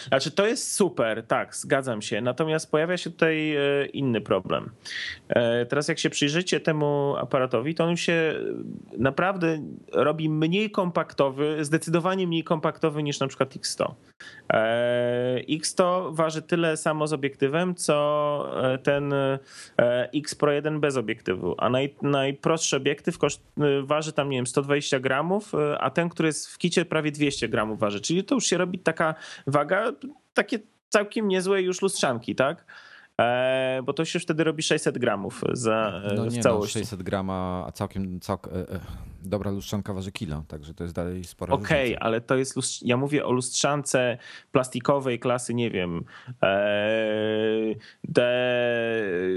znaczy to jest super, tak, zgadzam się. Natomiast pojawia się tutaj e, inny problem. E, Teraz jak się przyjrzycie temu aparatowi, to on się e, naprawdę robi mniej kompaktowy, zdecydowanie mniej kompaktowy niż na przykład X100. E, X100 waży tyle samo z obiektywem, co ten X Pro 1 bez obiektywu, a naj, najprostszy obiektyw koszt, waży tam, nie wiem, 120 gramów, a ten, który jest w kicie prawie 200 gramów waży, czyli to już się robi taka waga, takie całkiem niezłe już lustrzanki, tak? E, bo to się wtedy robi 600 gramów za, e, No w nie, no, całości. 600 grama, a całkiem, całk, e, e, dobra lustrzanka waży kilo, także to jest dalej spora Okej, różnica. ale to jest lustrz... ja mówię o lustrzance plastikowej klasy, nie wiem, e, D,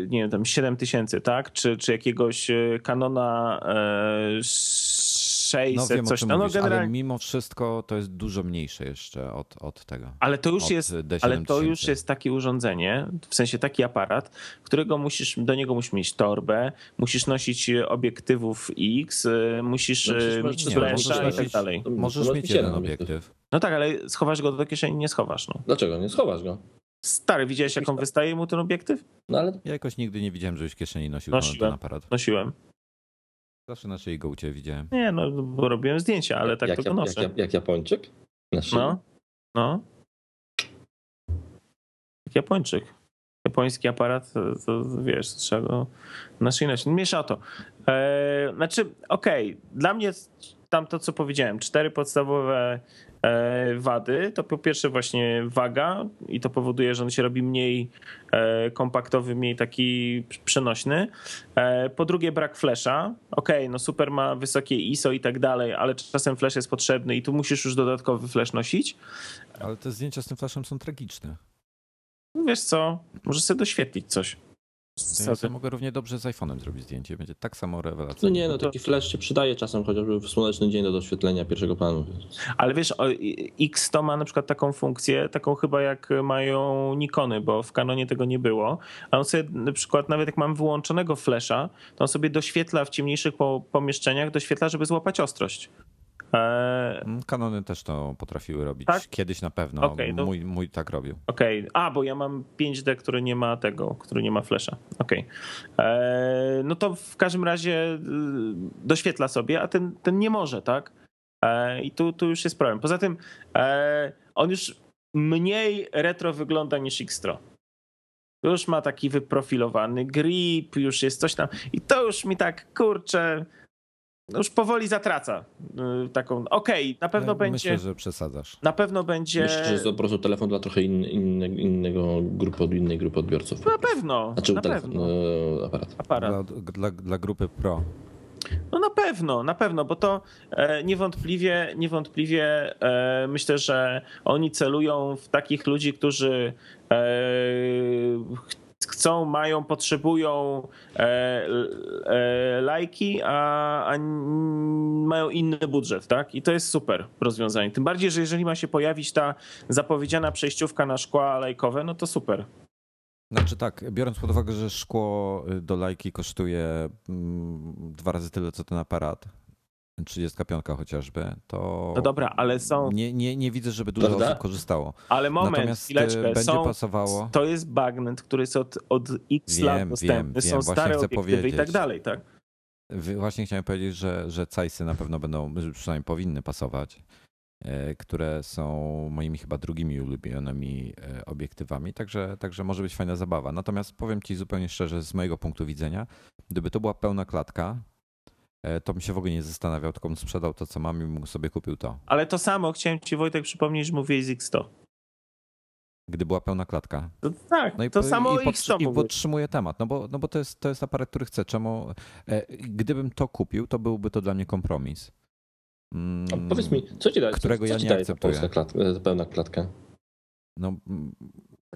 nie wiem, tam 7000, tak? Czy, czy jakiegoś e, Canona e, 600, No wiem, coś tam. No, mówisz, ale generalnie, mimo wszystko to jest dużo mniejsze jeszcze od, od tego. ale to już od jest, D7000. ale to już jest takie urządzenie, w sensie taki aparat, którego musisz, do niego musisz mieć torbę, musisz nosić e, obiektywów X, e, musisz No mieć możesz i tak dalej. Możesz mieć jeden obiektyw. No tak, ale schowasz go do kieszeni, nie schowasz. No. Dlaczego? Nie schowasz go. Stary, widziałeś jak on wystaje mu ten obiektyw? No ale Ja jakoś nigdy nie widziałem, żebyś w kieszeni nosił ten, Nosiłem. ten aparat. Nosiłem. Zawsze na szyi go u ciebie widziałem. Nie, no bo robiłem zdjęcia, ale tak jak, to go jak, noszę. jak, jak Japończyk? Na szyi? No, no. Jak Japończyk. Japoński aparat, to, to wiesz, trzeba go na szyi nosić. Mniejsza o to. E, znaczy, okej, dla mnie tam to, co powiedziałem, cztery podstawowe e, wady, to po pierwsze właśnie waga i to powoduje, że on się robi mniej e, kompaktowy, mniej taki przenośny. E, po drugie brak flasha. Okej, no super ma wysokie ISO i tak dalej, ale czasem flash jest potrzebny i tu musisz już dodatkowy flash nosić. Ale te zdjęcia z tym flashem są tragiczne. Wiesz co, możesz sobie doświetlić coś. Ja sobie mogę równie dobrze z iPhone'em zrobić zdjęcie. Będzie tak samo No rewelacyjne. nie, no taki flash się przydaje czasem, chociażby w słoneczny dzień do doświetlenia pierwszego planu. Ale wiesz, X to ma na przykład taką funkcję, taką chyba jak mają Nikony, bo w Canonie tego nie było. A on sobie na przykład, nawet jak mam wyłączonego flasha, to on sobie doświetla w ciemniejszych po, pomieszczeniach, doświetla, żeby złapać ostrość. Eee, Mm, Kanony też to potrafiły robić. Tak? Kiedyś na pewno. Okej, no. mój, mój tak robił. Okej, a bo ja mam 5D, który nie ma tego, który nie ma flasha. Okej. Eee, No to w każdym razie y, doświetla sobie, a ten, ten nie może, tak? Eee, I tu, tu już jest problem. Poza tym on już mniej retro wygląda niż Xtro. Już ma taki wyprofilowany grip, już jest coś tam. I to już mi tak, kurczę, już powoli zatraca y, taką. Okej, na pewno Ja będzie. Myślę, że przesadzasz. Na pewno będzie. Myślę, że jest po prostu telefon dla trochę in, inne, innego grupy, od innej grupy odbiorców. Na pewno. Znaczy na telefon, pewno. e, aparat. Aparat. Dla, dla, dla grupy Pro. No na pewno, na pewno, bo to e, niewątpliwie, niewątpliwie e, myślę, że oni celują w takich ludzi, którzy e, chcą, mają, potrzebują e, e, lajki, a, a mają inny budżet, tak? I to jest super rozwiązanie. Tym bardziej, że jeżeli ma się pojawić ta zapowiedziana przejściówka na szkła lajkowe, no to super. Znaczy tak, biorąc pod uwagę, że szkło do lajki kosztuje mm, dwa razy tyle, co ten aparat, 35 chociażby, to No dobra, ale są, nie, nie, nie widzę, żeby dużo Prawda? osób korzystało. ale moment, Natomiast y, chwileczkę, będzie są, pasowało. To jest bagnet, który jest od, od X Wiem, lat wiem, dostępny, wiem. są Właśnie stare chcę obiektywy i tak dalej, tak? Właśnie chciałem powiedzieć, że, że cajsy na pewno będą, przynajmniej powinny pasować. e, które są moimi chyba drugimi ulubionymi e, obiektywami, także, także może być fajna zabawa. Natomiast powiem Ci zupełnie szczerze, z mojego punktu widzenia, gdyby to była pełna klatka, e, to bym się w ogóle nie zastanawiał, tylko bym sprzedał to, co mam i bym sobie kupił to. Ale to samo chciałem ci Wojtek przypomnieć, że mówiłeś z X100. Gdy była pełna klatka. To, tak, No i, to samo i, X100 i podtrzymuję temat, no bo, no bo to, jest, to jest aparat, który chcę. Czemu? E, gdybym to kupił, to byłby to dla mnie kompromis. Mm, powiedz mi, co ci daje, którego co, co ja ci nie daje ta akceptuję. polska klatka, e, pełna klatka? No, mm,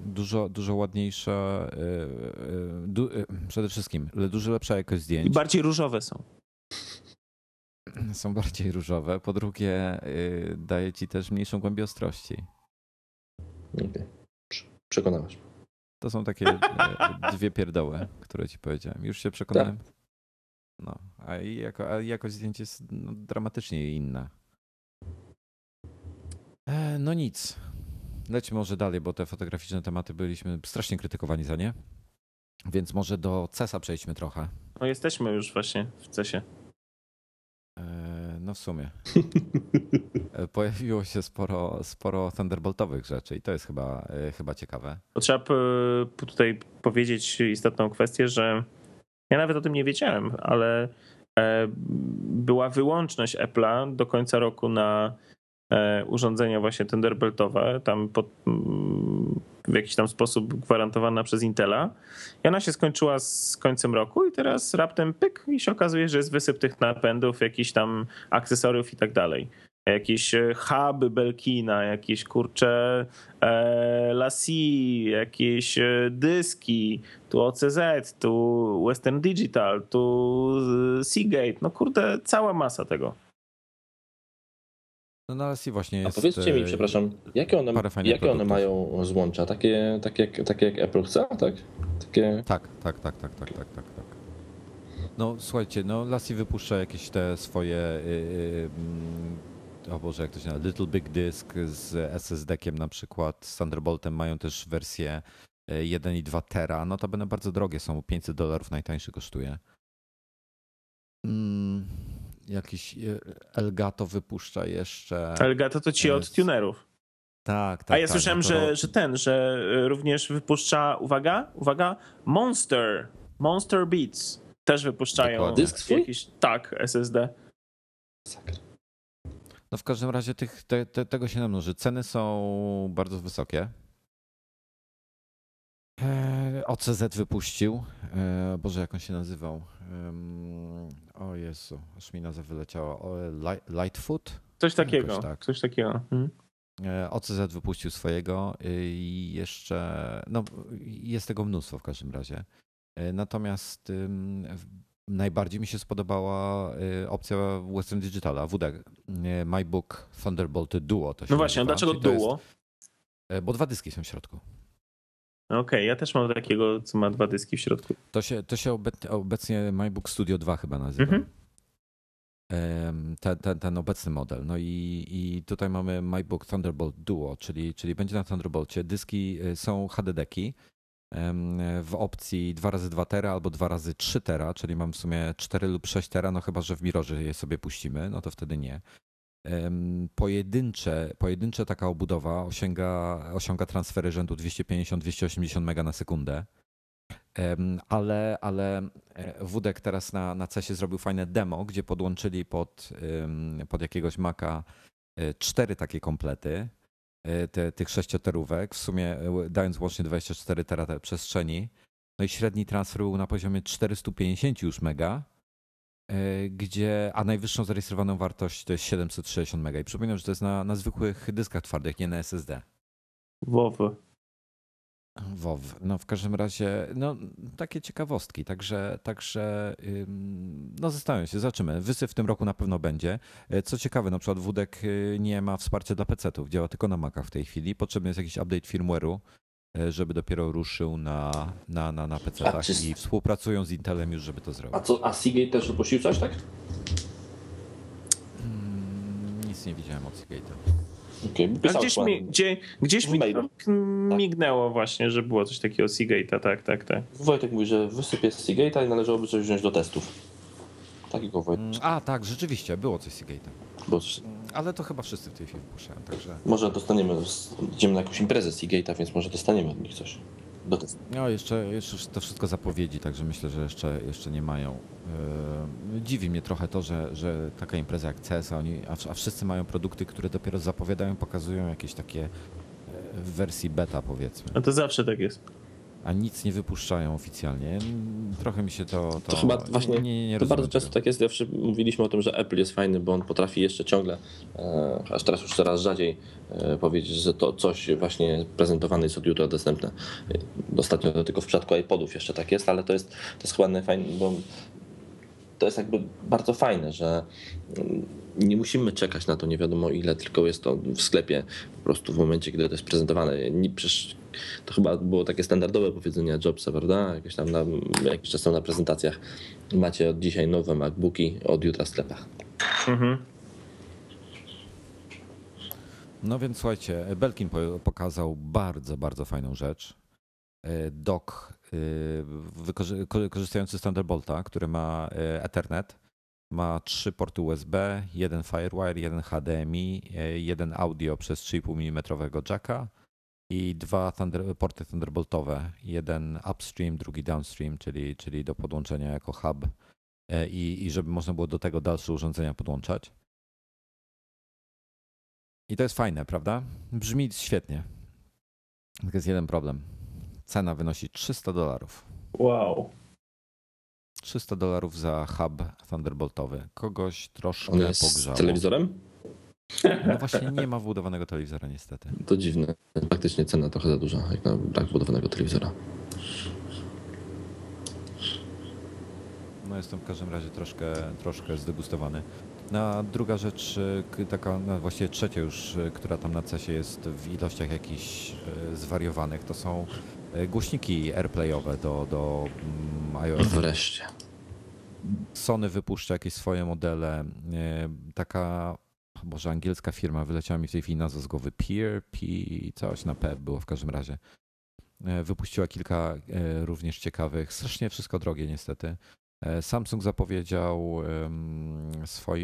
dużo, dużo ładniejsza, e, e, du, e, przede wszystkim dużo lepsza jakość I zdjęć. bardziej różowe są. [laughs] Są bardziej różowe. Po drugie, e, daje ci też mniejszą głębię ostrości. Prze- Przekonałeś. To są takie e, dwie pierdoły, które ci powiedziałem. Już się przekonałem. No, a, i jako, a jakość zdjęć jest no, dramatycznie inna. E, no nic. Lećmy może dalej, bo te fotograficzne tematy byliśmy strasznie krytykowani za nie. Więc może do CESa przejdźmy trochę. No jesteśmy już właśnie w CESie. E, no w sumie. [laughs] E, Pojawiło się sporo, sporo Thunderboltowych rzeczy i to jest chyba, e, chyba ciekawe. Trzeba tutaj powiedzieć istotną kwestię, że ja nawet o tym nie wiedziałem, ale była wyłączność Apple'a do końca roku na urządzenia właśnie Thunderboltowe, tam pod, mm, w jakiś tam sposób gwarantowana przez Intela. I ona się skończyła z końcem roku i teraz raptem pyk i się okazuje, że jest wysyp tych napędów, jakichś tam akcesoriów i tak dalej. Jakieś e, huby Belkina, jakieś kurcze e, jakieś e, dyski, tu OCZ, tu Western Digital, tu e, Seagate. No kurde, cała masa tego. No na LSI właśnie A jest... powiedzcie mi, e, przepraszam, jakie one, jakie one mają złącza? Takie, takie, jak- takie jak Apple chce, tak? Takie... Tak, tak, tak, tak, tak, tak, tak, tak. No słuchajcie, no Lassie wypuszcza jakieś te swoje, yy, o Boże, jak to się nazywa, Little Big Disk z SSD-kiem na przykład, z Thunderboltem mają też wersję yy, 1 i 2 tera, no to będą bardzo drogie, są 500 dolarów, najtańszy kosztuje. Mm, jakiś yy, Elgato wypuszcza jeszcze... Elgato to ci od Jest. tunerów. Tak, tak, A ja tak, słyszałem, no to że, że ten, że e, również wypuszcza, uwaga, uwaga, Monster, Monster Beats. Też wypuszczają Dokładnie. Dysk swój? jakiś, tak, SSD. Sakra. No w każdym razie tych, te, te, tego się namnoży. Ceny są bardzo wysokie. OCZ wypuścił. Eee, Boże, jak on się nazywał? O Jezu, aż mi nazwa wyleciała. O, Lightfoot? Coś takiego, Jakoś tak. coś takiego. Mhm. Eee, OCZ wypuścił swojego y, i jeszcze, no jest tego mnóstwo w każdym razie. Eee, Natomiast najbardziej mi się spodobała opcja Western Digitala, WD, MyBook Thunderbolt Duo. No właśnie, a nazywa, dlaczego jest- duo? e, Bo dwa dyski są w środku. Okej, ja też mam takiego, co ma dwa dyski w środku. To się, to się obecnie, MyBook Studio 2 chyba nazywa. Mhm. Ten, ten, ten obecny model. No i, i tutaj mamy MyBook Thunderbolt Duo, czyli, czyli będzie na Thunderbolcie. Dyski y, są HDD-ki w opcji 2x2 tera albo 2x3 tera, czyli mam w sumie 4 lub 6 tera, no chyba, że w Mirrorze je sobie puścimy, no to wtedy nie. Pojedyncze, pojedyncze taka obudowa osiąga, osiąga transfery rzędu 250-280 mega na sekundę. Ale, ale e, Wódek teraz na, na CESie zrobił fajne demo, gdzie podłączyli pod, pod jakiegoś Maca e, cztery takie komplety e, te, tych sześcioterówek, w sumie dając łącznie 24 tera te przestrzeni. No i średni transfer był na poziomie 450 już mega, gdzie, a najwyższą zarejestrowaną wartość to jest 760 mega. I przypominam, że to jest na, na zwykłych dyskach twardych, nie na SSD. WoW. WoW. No w każdym razie, no takie ciekawostki, także, także no zastanawiam się, zobaczymy. Wysyp w tym roku na pewno będzie. E, Co ciekawe, na przykład Wódek y, nie ma wsparcia dla PC-ów, działa tylko na Macach w tej chwili. Potrzebny jest jakiś update firmware'u, e, żeby dopiero ruszył na, na, na, na A PC-tach czy- i współpracują z Intelem już, żeby to A zrobić. co, a Seagate też wypuścił coś, tak? Mm, Nic nie widziałem od Seagate'a. A pisał gdzieś mi, gdzie, gdzieś mi tak mignęło właśnie, że było coś takiego Seagate'a, tak, tak, tak. Wojtek mówi, że wysyp jest Seagate'a i należałoby coś wziąć do testów. Takiego Wojtek. Mm, A tak, rzeczywiście, było coś Seagate'a. Bo Ale to chyba wszyscy w tej chwili wypuszczają, także... Może dostaniemy, idziemy na jakąś imprezę z Seagate'a, więc może dostaniemy od nich coś. Do testu. No jeszcze, jeszcze to wszystko zapowiedzi, także myślę, że jeszcze, jeszcze nie mają. Yy, Dziwi mnie trochę to, że, że taka impreza jak CES, a, oni, a, a wszyscy mają produkty, które dopiero zapowiadają, pokazują jakieś takie e, w wersji beta powiedzmy, A to zawsze tak jest. A nic nie wypuszczają oficjalnie. Trochę mi się to... To, To chyba właśnie- nie, nie, To bardzo często tak jest, zawsze mówiliśmy o tym, że Apple jest fajny, bo on potrafi jeszcze ciągle, e, aż teraz już coraz rzadziej e, powiedzieć, że to coś właśnie prezentowane jest od jutra dostępne. Ostatnio to tylko w przypadku iPodów jeszcze tak jest, ale to jest, to jest chyba najfajniej, bo to jest jakby bardzo fajne, że mm, nie musimy czekać na to nie wiadomo ile, tylko jest to w sklepie po prostu w momencie, kiedy to jest prezentowane. Nie, przecież to chyba było takie standardowe powiedzenie Jobsa, prawda? Jakieś tam na, jakiś czas temu na prezentacjach. Macie od dzisiaj nowe MacBooki, od jutra w sklepach. Mhm. No więc słuchajcie, Belkin po- pokazał bardzo, bardzo fajną rzecz. E, Dock e, korzystający z Thunderbolta, który ma e, Ethernet, ma trzy porty USB, jeden Firewire, jeden HDMI, jeden audio przez 3,5 mm jacka i dwa thunder, porty Thunderboltowe. Jeden upstream, drugi downstream, czyli, czyli do podłączenia jako hub e, i, i żeby można było do tego dalsze urządzenia podłączać. I to jest fajne, prawda? Brzmi świetnie. Tylko jest jeden problem. Cena wynosi 300 dolarów. Wow. 300 dolarów za hub Thunderboltowy. Kogoś troszkę On jest pogrzało. z telewizorem? No właśnie nie ma wbudowanego telewizora niestety. To dziwne. Faktycznie cena trochę za duża, jak na brak budowanego telewizora. No jestem w każdym razie troszkę, troszkę zdegustowany. No, druga rzecz, y, taka no właściwie trzecia już, y, która tam na CESie jest w ilościach jakichś y, zwariowanych, to są głośniki AirPlayowe do, do mm, iOS. Wreszcie. Sony wypuszcza jakieś swoje modele. Taka, może angielska firma, wyleciała mi w tej chwili nazwa z głowy, Peer, P, coś na P było w każdym razie. E, Wypuściła kilka e, również ciekawych, strasznie wszystko drogie niestety. E, Samsung zapowiedział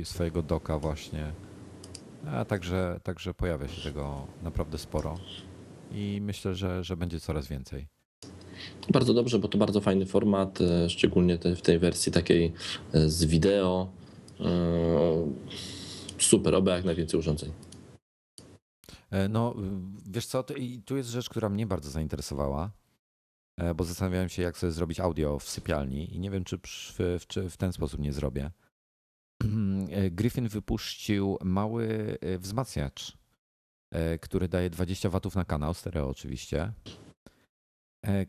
swojego doka właśnie, a także, także pojawia się tego naprawdę sporo i myślę, że, że będzie coraz więcej. Bardzo dobrze, bo to bardzo fajny format, szczególnie w tej wersji takiej z wideo. Super, oby jak najwięcej urządzeń. E, No, wiesz co, i tu jest rzecz, która mnie bardzo zainteresowała, e, bo zastanawiałem się, jak sobie zrobić audio w sypialni i nie wiem, czy w, czy w ten sposób nie zrobię. [clears throat] E, Griffin wypuścił mały wzmacniacz, który daje 20 watów na kanał, stereo oczywiście,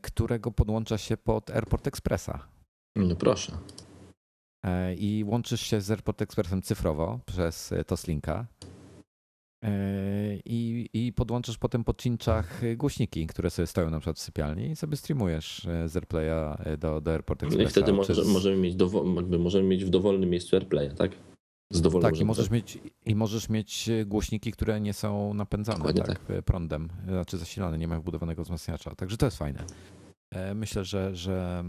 którego podłącza się pod AirPort Expressa. No proszę. E, i łączysz się z AirPort Expressem cyfrowo przez e, Toslinka e, i, i podłączasz potem po cinczach głośniki, które sobie stoją na przykład w sypialni i sobie streamujesz z AirPlaya do, do AirPort Expressa. No I wtedy może, możemy, mieć możemy mieć w dowolnym miejscu AirPlaya, tak? Z dowolnym Tak, i możesz, mieć, i możesz mieć głośniki, które nie są napędzane Dokładnie tak, e, prądem, znaczy zasilane, nie mają wbudowanego wzmacniacza. Także to jest fajne. Myślę, że, że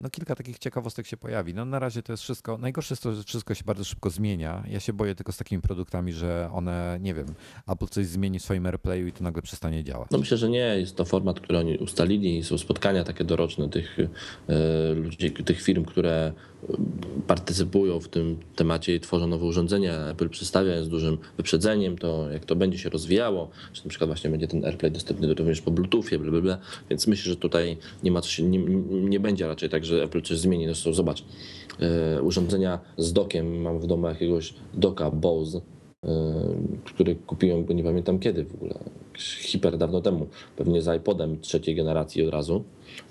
no kilka takich ciekawostek się pojawi. No na razie to jest wszystko. Najgorsze jest to, że wszystko się bardzo szybko zmienia. Ja się boję tylko z takimi produktami, że one, nie wiem, Apple coś zmieni w swoim AirPlayu i to nagle przestanie działać. No myślę, że nie. Jest to format, który oni ustalili. Są spotkania takie doroczne tych e, ludzi, tych firm, które partycypują w tym temacie i tworzą nowe urządzenia. Apple przedstawia z dużym wyprzedzeniem to, jak to będzie się rozwijało, że na przykład właśnie będzie ten AirPlay dostępny również po Bluetoothie, bla, bla, bla. więc myślę, że tutaj nie ma co się, nie, nie będzie raczej tak, że Apple coś zmieni. Zresztą zobacz, e, urządzenia z dokiem, mam w domu jakiegoś doka Bose, e, który kupiłem, bo nie pamiętam kiedy w ogóle, hiper dawno temu, pewnie z iPodem trzeciej generacji od razu,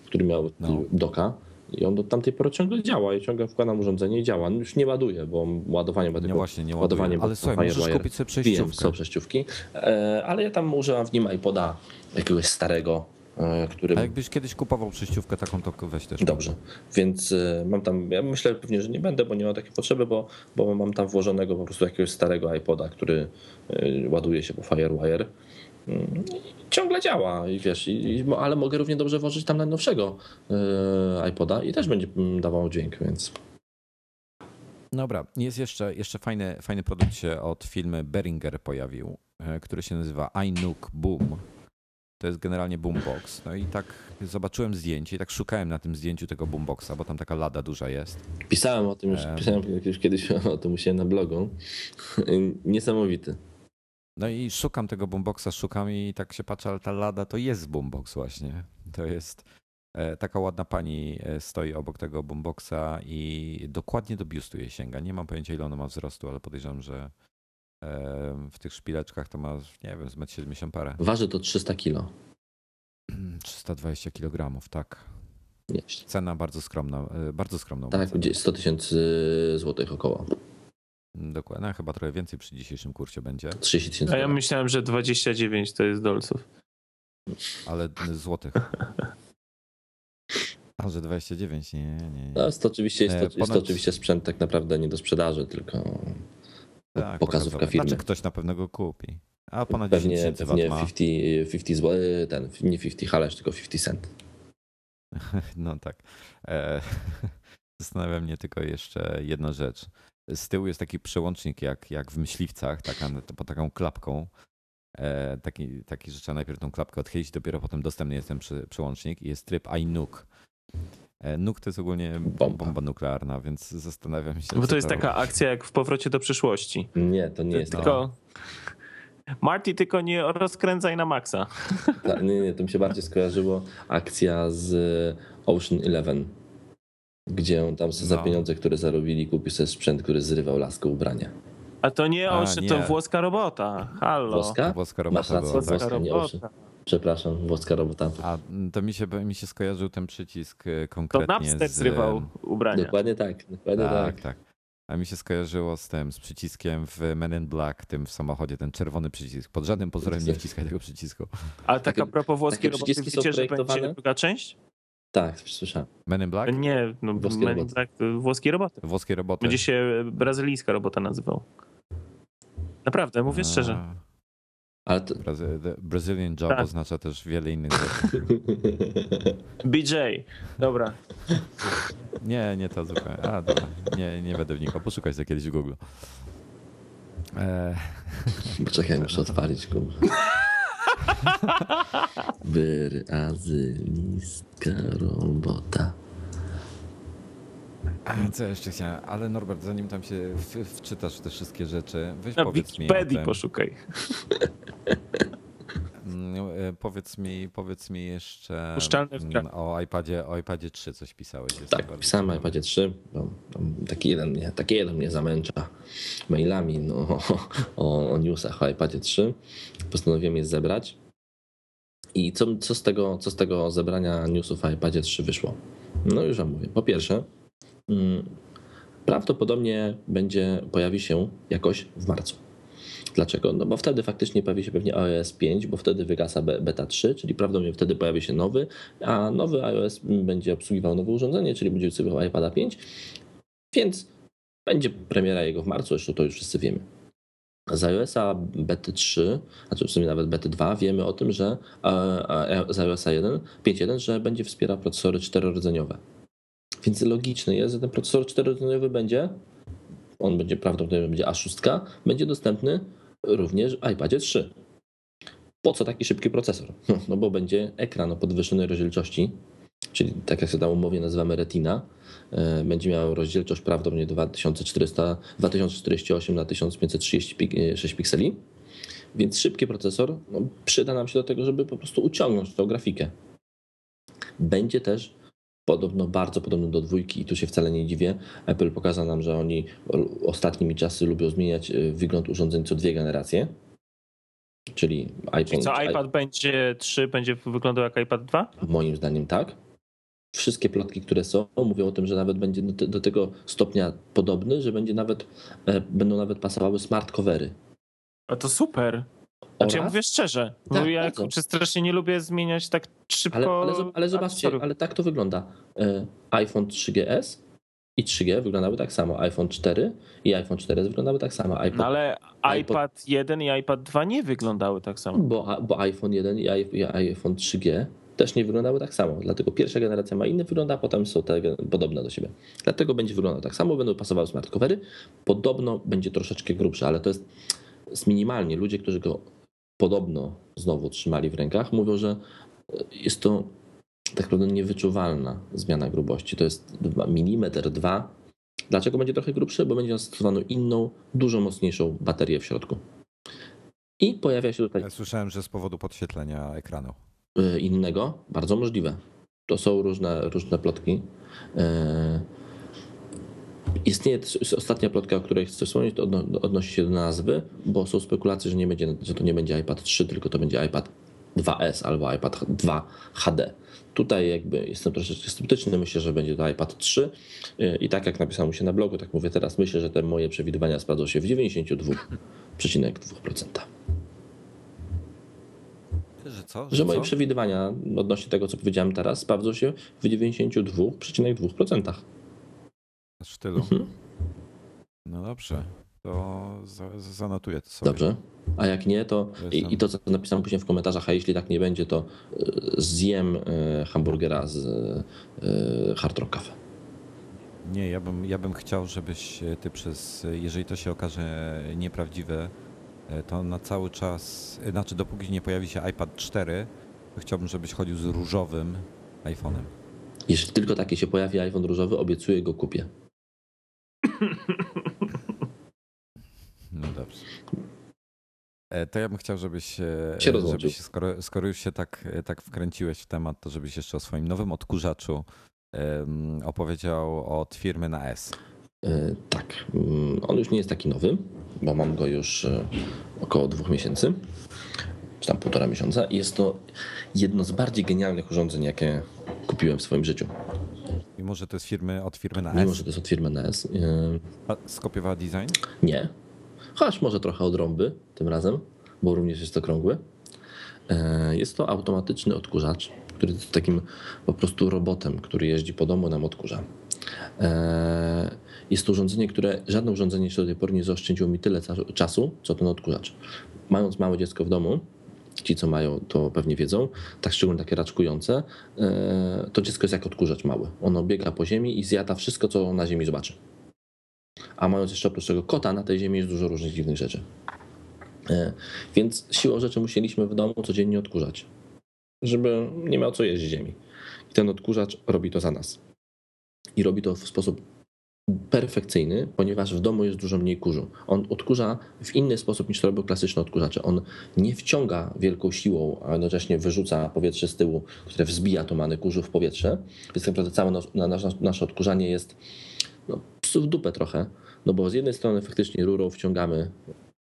który miał No. doka i on do tamtej pory ciągle działa i ciągle wkładam urządzenie i działa. Już nie ładuje, bo ładowanie ma Nie właśnie, nie ładowanie Ale słuchaj, możesz kupić sobie Wiem, przejściówkę. są przejściówki, e, ale ja tam używam w nim iPoda jakiegoś starego, e, który A jakbyś kiedyś kupował przejściówkę taką, to weź też. Dobrze, więc e, mam tam, ja myślę pewnie, że nie będę, bo nie mam takiej potrzeby, bo, bo mam tam włożonego po prostu jakiegoś starego iPoda, który ładuje się po Firewire. Mm, Ciągle działa i wiesz, i, i, ale mogę równie dobrze włożyć tam najnowszego e, iPoda i też będzie mm, dawał dźwięk, więc Dobra, jest jeszcze, jeszcze fajny, fajny produkt się od firmy Behringer pojawił, e, który się nazywa iNook Boom. To jest generalnie boombox. No i tak zobaczyłem zdjęcie i tak szukałem na tym zdjęciu tego boomboxa, bo tam taka lada duża jest. Pisałem o tym już, Em. pisałem już kiedyś o tym u siebie na blogu. [laughs] Niesamowity. No i szukam tego boomboxa, szukam i tak się patrzę, ale ta lada to jest boombox właśnie. To jest e, taka ładna pani e, stoi obok tego boomboxa i dokładnie do biustu jej sięga. Nie mam pojęcia ile ona ma wzrostu, ale podejrzewam, że e, w tych szpileczkach to ma, nie wiem, z 1,70 m parę. Waży to 300 kilo. 320 kg, tak. Cena bardzo skromna, bardzo skromna. tak, cena. gdzie 100 tysięcy złotych około. Dokładnie, no, chyba trochę więcej przy dzisiejszym kursie będzie, 30 tysięcy. A ja myślałem, że 29 to jest dolców. ale złotych. [laughs] A, że 29, nie, nie. nie. No, jest to oczywiście, jest to, E, jest to ponad- oczywiście sprzęt tak naprawdę nie do sprzedaży, tylko Tak, pokazówka pokazowe. firmy. Znaczy ktoś na pewno go kupi. A ponad 10 pewnie, tysięcy pewnie wat ma. 50, 50 zł, ten, nie 50 halerz, tylko 50 cent. [laughs] No tak. E, [laughs] zastanawia mnie tylko jeszcze jedna rzecz. Z tyłu jest taki przełącznik jak, jak w myśliwcach, taka, pod taką klapką. E, taki, taki, że trzeba najpierw tą klapkę odchylić, dopiero potem dostępny jest ten przy, przełącznik i jest tryb iNuke. E, Nuke to jest ogólnie Bomba. bomba. nuklearna, więc zastanawiam się. Bo to jest taka robić. akcja jak w powrocie do przyszłości. Nie, to nie jest tak. Tylko. Marty, tylko nie rozkręcaj na maksa. Ta, nie, nie, to mi się bardziej skojarzyło akcja z Ocean Eleven, gdzie on tam sobie za No. pieniądze, które zarobili, kupił sobie sprzęt, który zrywał laskę ubrania. A to nie nie. to włoska robota. Halo. Włoska? Włoska Masz robota rację, była, Włoska tak. włoska, nie. Przepraszam, włoska robota. A mm, to mi się, mi się skojarzył ten przycisk e, To konkretnie Napster z... zrywał ubrania. Dokładnie tak, dokładnie Tak, tak. tak. A mi się skojarzyło z tym, z przyciskiem w Men in Black, tym w samochodzie, ten czerwony przycisk. Pod żadnym pozorem nie wciskaj tego przycisku. A tak a propos włoskiej roboty, wiecie, że będzie druga część? Tak, słyszałem. Men in Black? Nie, no Włoskie Men in. Black to włoskie roboty. Włoskie roboty. Będzie się brazylijska robota nazywał. Naprawdę, mówię szczerze. A, Ale to... Brazilian Job Tak. oznacza też wiele innych rzeczy. [laughs] BJ. Dobra. Nie, nie to zupełnie. A, dobra. Nie, nie będę wnikał. Poszukaj sobie kiedyś w Google. E, Poczekaj, muszę odpalić go. [laughs] Brazylijska robota. a, co jeszcze chciałem? Ale Norbert, zanim tam się w, wczytasz w te wszystkie rzeczy, weź Na powiedz mi o Wikipedii tym. poszukaj. Mm, e, Powiedz mi, powiedz mi jeszcze mm, o iPadzie, o iPadzie 3 coś pisałeś. Jest Tak, pisałem ciekawe. iPadzie 3. bo tam taki, jeden mnie, taki jeden mnie zamęcza mailami no, [laughs] o, o newsach o iPadzie 3. Postanowiłem je zebrać. I co, co, z tego, co z tego zebrania newsów o iPadzie 3 wyszło? No już wam mówię. Po pierwsze, mm, prawdopodobnie będzie, pojawi się jakoś w marcu. Dlaczego? No bo wtedy faktycznie pojawi się pewnie iOS 5, bo wtedy wygasa be- beta 3, czyli prawdopodobnie wtedy pojawi się nowy, a nowy iOS będzie obsługiwał nowe urządzenie, czyli będzie obsługiwał iPada 5, więc będzie premiera jego w marcu, zresztą to już wszyscy wiemy. Z iOSa bety 3, znaczy w sumie nawet bety 2, wiemy o tym, że z iOSa 1, 5.1, że będzie wspierał procesory czterorodzeniowe. Więc logiczne jest, że ten procesor czterorodzeniowy będzie, on będzie prawdopodobnie będzie A6, będzie dostępny również w iPadzie 3. Po co taki szybki procesor? [laughs] No bo będzie ekran o podwyższonej rozdzielczości, czyli tak jak się tam umowie nazywamy Retina, będzie miał rozdzielczość prawdopodobnie 2400, 2048 na 1536 pikseli. Więc szybki procesor no, przyda nam się do tego, żeby po prostu uciągnąć tą grafikę. Będzie też podobno bardzo podobny do dwójki i tu się wcale nie dziwię. Apple pokazał nam, że oni ostatnimi czasy lubią zmieniać y, wygląd urządzeń co dwie generacje. Czyli iPhone. Czyli co, iPad będzie 3 będzie wyglądał jak iPad 2? Moim zdaniem tak. Wszystkie plotki, które są, mówią o tym, że nawet będzie do, te, do tego stopnia podobny, że będzie nawet, e, będą nawet pasowały smart covery. A to super. Znaczy ja mówię szczerze, bo Tak, ja bardzo. kurczę, strasznie nie lubię zmieniać tak szybko. Ale, ale, ale zobaczcie, ale tak to wygląda. E, iPhone 3GS i 3G wyglądały tak samo. iPhone 4 i iPhone 4S wyglądały tak samo. iPod, No ale iPod- iPad 1 i iPad 2 nie wyglądały tak samo. bo, bo iPhone 1 i i iPhone 3G też nie wyglądały tak samo. Dlatego pierwsza generacja ma inny wygląd, a potem są te podobne do siebie. Dlatego będzie wyglądał tak samo, będą pasowały smart covery. Podobno będzie troszeczkę grubszy, ale to jest, minimalnie. Ludzie, którzy go podobno znowu trzymali w rękach, mówią, że jest to tak naprawdę niewyczuwalna zmiana grubości. To jest milimetr, dwa. Dlaczego będzie trochę grubszy? Bo będzie zastosowano inną, dużo mocniejszą baterię w środku. I pojawia się tutaj. Słyszałem, że z powodu podświetlenia ekranu. Y, innego, bardzo możliwe. To są różne, różne plotki. Y, istnieje ostatnia plotka, o której chcę wspomnieć, to odnosi się do nazwy, bo są spekulacje, że, nie będzie, że to nie będzie iPad 3, tylko to będzie iPad 2S albo iPad 2 HD. Tutaj jakby jestem troszeczkę sceptyczny, myślę, że będzie to iPad 3 y, i tak jak napisałem się na blogu, tak mówię teraz, myślę, że te moje przewidywania sprawdzą się w 92,2%. Że co? Że, że moje co? przewidywania odnośnie tego, co powiedziałem teraz, sprawdzą się w 92,2%. Aż tylu. Mhm. No dobrze, to zanotuję to sobie. Dobrze. A jak nie, to i, i, to, co napisałem później w komentarzach, a jeśli tak nie będzie, to e, zjem e, hamburgera z e, Hard Rock Cafe. Nie, ja bym, ja bym chciał, żebyś ty przez, jeżeli to się okaże nieprawdziwe, to na cały czas, znaczy dopóki nie pojawi się iPad 4, to chciałbym, żebyś chodził z różowym iPhone'em. Jeśli tylko taki się pojawi iPhone różowy, obiecuję go kupię. No dobrze. E, to ja bym chciał, żebyś, się żebyś skoro, skoro już się tak, tak wkręciłeś w temat, to żebyś jeszcze o swoim nowym odkurzaczu opowiedział od firmy na S. E, tak, mm, on już nie jest taki nowy, bo mam go już e, około dwóch miesięcy, czy tam półtora miesiąca. Jest to jedno z bardziej genialnych urządzeń, jakie kupiłem w swoim życiu. Mimo, że to jest firmy od firmy na S? Mimo, że to jest od firmy na S. A skopiowała design? Nie, Chociaż może trochę od rąby tym razem, bo również jest okrągły. E, jest to automatyczny odkurzacz, który jest takim po prostu robotem, który jeździ po domu, nam odkurza. Jest to urządzenie, które żadne urządzenie jeszcze do tej pory nie zaoszczędziło mi tyle czasu, co ten odkurzacz. Mając małe dziecko w domu, ci co mają to pewnie wiedzą, tak szczególnie takie raczkujące, e, to dziecko jest jak odkurzacz mały. Ono biega po ziemi i zjada wszystko, co na ziemi zobaczy a mając jeszcze oprócz tego kota, na tej ziemi jest dużo różnych dziwnych rzeczy. E, więc siłą rzeczy musieliśmy w domu codziennie odkurzać, żeby nie miał co jeść ziemi. I ten odkurzacz robi to za nas. I robi to w sposób perfekcyjny, ponieważ w domu jest dużo mniej kurzu. On odkurza w inny sposób niż to robią klasyczne odkurzacze. On nie wciąga wielką siłą, a jednocześnie wyrzuca powietrze z tyłu, które wzbija tomany kurzu w powietrze. Więc tak naprawdę całe nasze, nasze odkurzanie jest no, w dupę trochę, no bo z jednej strony faktycznie rurą wciągamy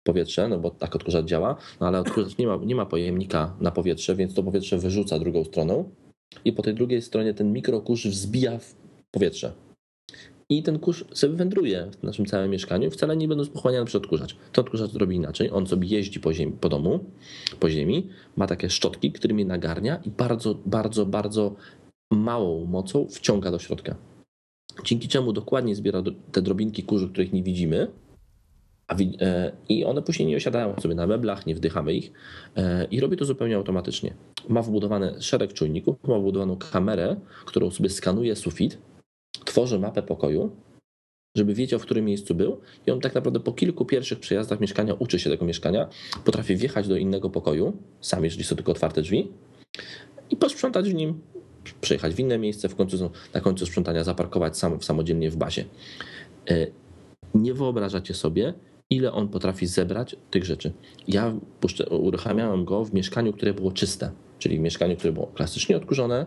powietrze, no bo tak odkurzacz działa, no ale odkurzacz nie ma, nie ma pojemnika na powietrze, więc to powietrze wyrzuca drugą stroną i po tej drugiej stronie ten mikrokurz wzbija w powietrze. I ten kurz sobie wędruje w naszym całym mieszkaniu, wcale nie będąc pochłaniany przez odkurzacz. Ten odkurzacz robi inaczej, on sobie jeździ po, ziemi, po domu, po ziemi, ma takie szczotki, którymi nagarnia i bardzo, bardzo, bardzo małą mocą wciąga do środka dzięki czemu dokładnie zbiera te drobinki kurzu, których nie widzimy, e, i one później nie osiadają sobie na meblach, nie wdychamy ich e, i robi to zupełnie automatycznie. Ma wbudowany szereg czujników, ma wbudowaną kamerę, którą sobie skanuje sufit, tworzy mapę pokoju, żeby wiedział, w którym miejscu był i on tak naprawdę po kilku pierwszych przejazdach mieszkania uczy się tego mieszkania, potrafi wjechać do innego pokoju, sam jeżeli są tylko otwarte drzwi i posprzątać w nim, przejechać w inne miejsce, w końcu na końcu sprzątania zaparkować sam, samodzielnie w bazie. E, nie wyobrażacie sobie, ile on potrafi zebrać tych rzeczy. Ja uruchamiałem go w mieszkaniu, które było czyste, czyli w mieszkaniu, które było klasycznie odkurzone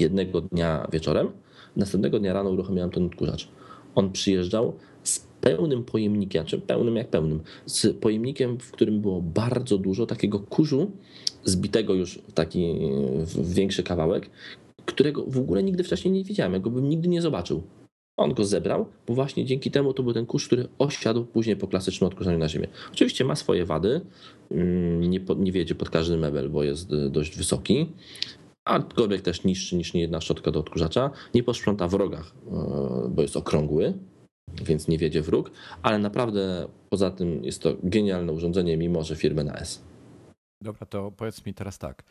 jednego dnia wieczorem, następnego dnia rano uruchamiałem ten odkurzacz. On przyjeżdżał z pełnym pojemnikiem, czy pełnym jak pełnym, z pojemnikiem, w którym było bardzo dużo takiego kurzu, zbitego już w taki w większy kawałek, którego w ogóle nigdy wcześniej nie widziałem, go bym nigdy nie zobaczył. On go zebrał, bo właśnie dzięki temu to był ten kurz, który osiadł później po klasycznym odkurzaniu na ziemię. Oczywiście ma swoje wady, mm, nie, nie wiedzie pod każdy mebel, bo jest dość wysoki, aczkolwiek też niższy niż niejedna szczotka do odkurzacza. Nie posprząta w rogach, e, bo jest okrągły, więc nie wiedzie w róg, ale naprawdę poza tym jest to genialne urządzenie, mimo że firmy na S. Dobra, to powiedz mi teraz tak.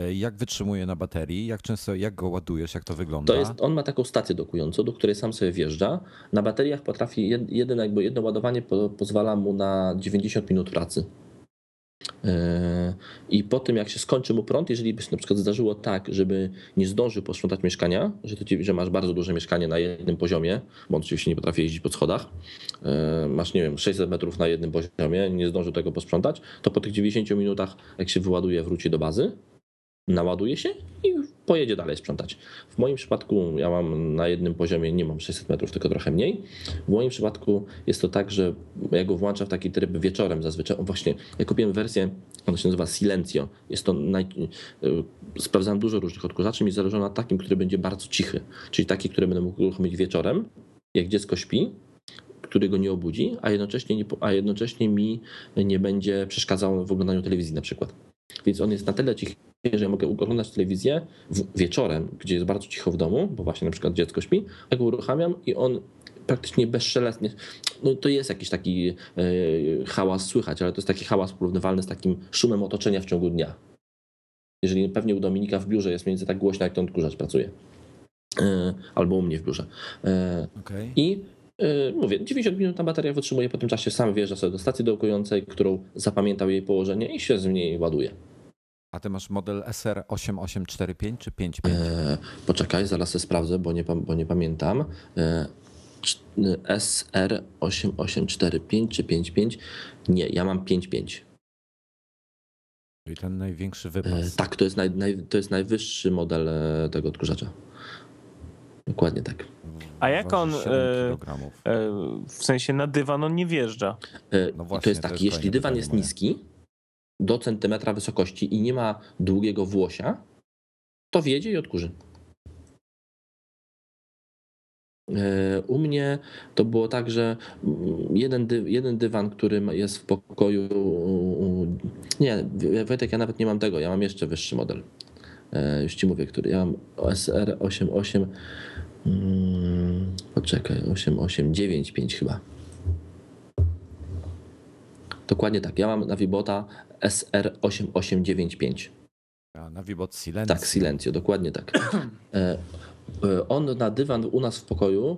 E, Jak wytrzymuje na baterii? Jak często, jak go ładujesz? Jak to wygląda? To jest, on ma taką stację dokującą, do której sam sobie wjeżdża. Na bateriach potrafi, jed- jeden, jakby jedno ładowanie po, pozwala mu na 90 minut pracy. Yy, I po tym, jak się skończy mu prąd, jeżeli by się na przykład zdarzyło tak, żeby nie zdążył posprzątać mieszkania, że, że masz bardzo duże mieszkanie na jednym poziomie, bo on oczywiście nie potrafi jeździć po schodach, yy, masz, nie wiem, 600 metrów na jednym poziomie, nie zdążył tego posprzątać, to po tych 90 minutach, jak się wyładuje, wróci do bazy, naładuje się i pojedzie dalej sprzątać. W moim przypadku ja mam na jednym poziomie, nie mam 600 metrów, tylko trochę mniej. W moim przypadku jest to tak, że ja go włączam w taki tryb wieczorem zazwyczaj. O, właśnie, ja kupiłem wersję, ona się nazywa Silencio. Jest to naj... y, Sprawdzałem dużo różnych odkurzaczy, mi zależało na takim, który będzie bardzo cichy. Czyli taki, który będę mógł uruchomić wieczorem, jak dziecko śpi, który go nie obudzi, a jednocześnie, nie, a jednocześnie mi nie będzie przeszkadzał w oglądaniu telewizji na przykład. Więc on jest na tyle cichy, że ja mogę oglądać telewizję wieczorem, gdzie jest bardzo cicho w domu, bo właśnie na przykład dziecko śpi, ja go uruchamiam i on praktycznie bezszelestnie, no to jest jakiś taki e, hałas słychać, ale to jest taki hałas porównywalny z takim szumem otoczenia w ciągu dnia. Jeżeli pewnie u Dominika w biurze jest więcej tak głośno, jak ten odkurzacz pracuje. E, albo u mnie w biurze. E, Okej. i mówię, 90 minut na bateria wytrzymuje, po tym czasie sam wjeżdża sobie do stacji dołkującej, którą zapamiętał jej położenie i się z niej ładuje. A ty masz model SR8845 czy 55? E, poczekaj, zaraz sobie sprawdzę, bo nie, bo nie pamiętam. E, cz- SR8845 czy 55? Nie, ja mam 55. Czyli ten największy E, wypas. tak, to jest, naj, naj, to jest najwyższy model tego odkurzacza. Dokładnie tak. A jak on, Waży 7 e. E, W sensie na dywan on nie wjeżdża. E, No właśnie, to jest to tak, jest jeśli dywan jest moje. niski, do centymetra wysokości i nie ma długiego włosia, to wjedzie i odkurzy. U mnie to było tak, że mm, jeden, dy, jeden dywan, który jest w pokoju. u- Nie, Wojtek, ja nawet nie mam tego, ja mam jeszcze wyższy model. E, Już ci mówię, który. Ja mam OSR 88. mm, Poczekaj, 8895 chyba. Dokładnie tak. Ja mam na Vibota SR8895. A Navibot Silencio. Tak, Silencio, dokładnie tak. [clears throat] E, e, On na dywan u nas w pokoju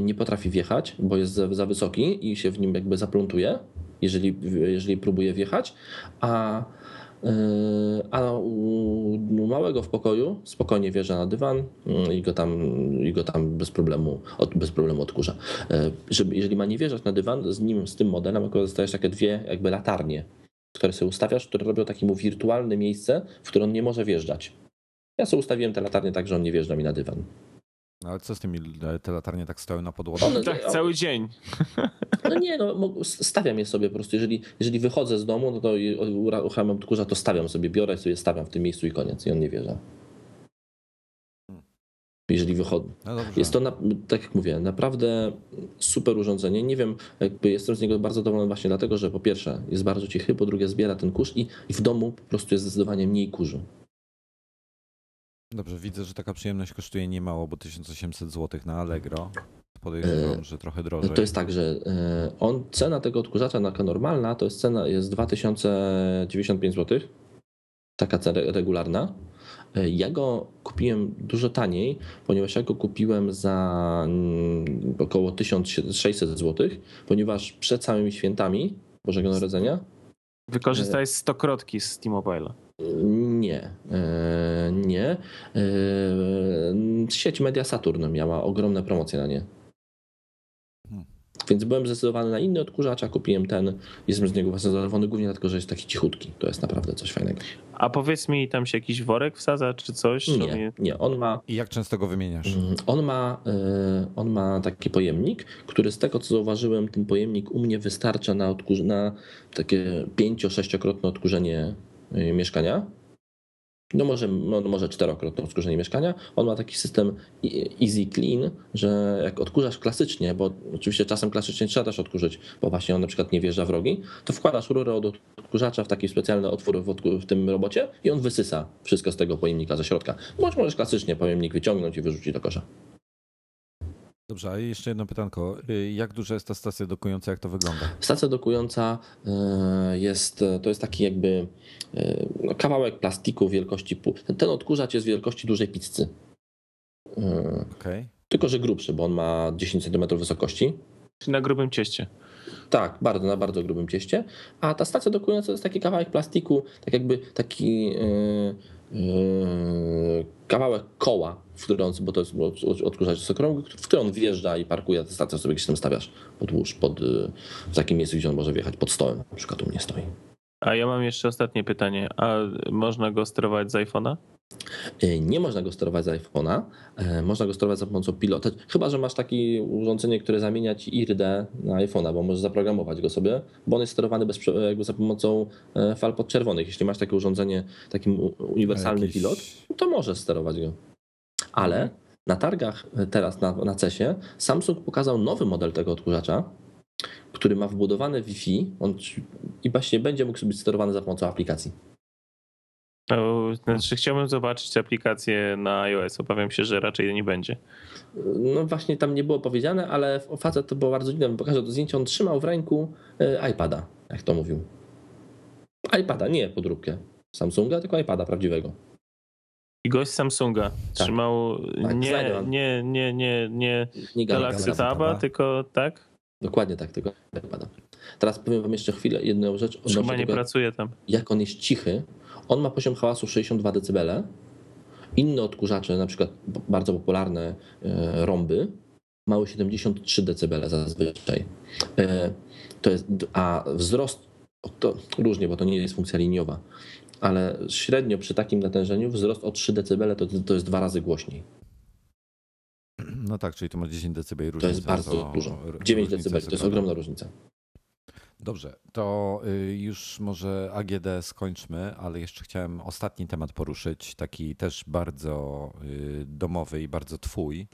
nie potrafi wjechać, bo jest za, wysoki i się w nim jakby zapluntuje, jeżeli, jeżeli próbuje wjechać, a, a u, małego w pokoju spokojnie wjeżdża na dywan mm, i go tam, i go tam bez, problemu, bez problemu odkurza. E, Żeby, jeżeli ma nie wjeżdżać na dywan, z nim, z tym modelem akurat dostajesz takie dwie jakby latarnie, które sobie ustawiasz, które robią takie mu wirtualne miejsce, w które on nie może wjeżdżać. Ja sobie ustawiłem te latarnie tak, że on nie wjeżdża mi na dywan. No, Ale co z tymi, te latarnie tak stoją na podłodze? One- Tak, o- cały dzień. [laughs] No nie, no stawiam je sobie po prostu. Jeżeli, jeżeli wychodzę z domu, no to uruchamiam odkurza, to stawiam sobie, biorę sobie, stawiam w tym miejscu i koniec. I on nie wjeżdża. Jeżeli wychodzę. No. Jest to, na, tak jak mówię, naprawdę super urządzenie. Nie wiem, jakby jestem z niego bardzo zadowolony właśnie dlatego, że po pierwsze jest bardzo cichy, po drugie zbiera ten kurz i, i w domu po prostu jest zdecydowanie mniej kurzu. Dobrze, widzę, że taka przyjemność kosztuje niemało, bo 1800 zł na Allegro. Podejrzewam, że trochę drożej. To jest tak, że e, on, cena tego odkurzacza taka normalna to jest cena jest 2095 zł. Taka cena regularna. E, Ja go kupiłem dużo taniej, ponieważ ja go kupiłem za mm, około 1600 zł, ponieważ przed samymi świętami Bożego Narodzenia Wykorzystałeś stokrotki z T-Mobile'a. Nie, e, nie. E, Sieć Media Saturn miała ogromne promocje na nie. Hmm. Więc byłem zdecydowany na inny odkurzacz, a kupiłem ten. Jestem z niego właśnie zadowolony, głównie dlatego, że jest taki cichutki. To jest naprawdę coś fajnego. A powiedz mi, tam się jakiś worek wsadza czy coś? Nie, nie. On ma, I jak często go wymieniasz? mm, on ma, e, on ma taki pojemnik, który z tego co zauważyłem, ten pojemnik u mnie wystarcza na, odkur- na takie pięcio-sześciokrotne odkurzenie mieszkania. No może, no może czterokrotne odkurzenie mieszkania. On ma taki system easy clean, że jak odkurzasz klasycznie, bo oczywiście czasem klasycznie trzeba też odkurzyć, bo właśnie on na przykład nie wjeżdża w rogi, to wkładasz rurę od odkurzacza w taki specjalny otwór w tym robocie i on wysysa wszystko z tego pojemnika ze środka. Bądź możesz klasycznie pojemnik wyciągnąć i wyrzucić do kosza. Dobrze, a jeszcze jedno pytanko. Y, Jak duża jest ta stacja dokująca, jak to wygląda? Stacja dokująca e, jest, to jest taki jakby e, no, kawałek plastiku wielkości pół. Ten, odkurzacz jest wielkości dużej pizzy. Okej. Tylko, że grubszy, bo on ma 10 cm wysokości. Na grubym cieście. Tak, bardzo, na bardzo grubym cieście. A ta stacja dokująca to jest taki kawałek plastiku, tak jakby taki kawałek koła, w który on, bo to jest od- odkurzacz okrągły, w który on wjeżdża i parkuje, stację sobie gdzieś tam stawiasz pod łóż, pod, yy, w takim miejscu, gdzie on może wjechać, pod stołem, na przykład u mnie stoi. A ja mam jeszcze ostatnie pytanie. A można go sterować z iPhone'a? Yy, Nie można go sterować z iPhone'a, yy, można go sterować za pomocą pilota, chyba że masz takie urządzenie, które zamienia ci IRD na iPhone'a, bo możesz zaprogramować go sobie, bo on jest sterowany bez, jakby za pomocą yy, fal podczerwonych. Jeśli masz takie urządzenie, taki uniwersalny jakiś- pilot, to możesz sterować go. Ale na targach e, teraz na, na CESie Samsung pokazał nowy model tego odkurzacza, który ma wbudowane Wi-Fi on, i właśnie będzie mógł być sterowany za pomocą aplikacji. No, znaczy chciałbym zobaczyć aplikację na iOS. Obawiam się, że raczej nie będzie. No właśnie tam nie było powiedziane, ale facet to było bardzo dziwne. Pokażę to zdjęcie. On trzymał w ręku e, iPada, jak to mówił. iPada, nie podróbkę Samsunga, tylko iPada prawdziwego. I gość Samsunga trzymał Tak, nie, nie, nie, nie, nie Nie Galaxy Taba, tylko tak? Dokładnie tak, tylko iPada. Teraz powiem wam jeszcze chwilę jedną rzecz. Chyba nie tego, pracuje tam. jak on jest cichy. On ma poziom hałasu 62 dB. Inne odkurzacze, na przykład bardzo popularne e, rąby, mają 73 dB zazwyczaj. E, To jest, a wzrost, to różnie, bo to nie jest funkcja liniowa, ale średnio przy takim natężeniu wzrost o 3 dB to, to jest dwa razy głośniej. No tak, czyli to ma 10 dB różnicy. To jest bardzo dużo. r- 9 różnica dB to jest ogromna różnica. Dobrze, to y, już może AGD skończmy, ale jeszcze chciałem ostatni temat poruszyć, taki też bardzo y, domowy i bardzo twój.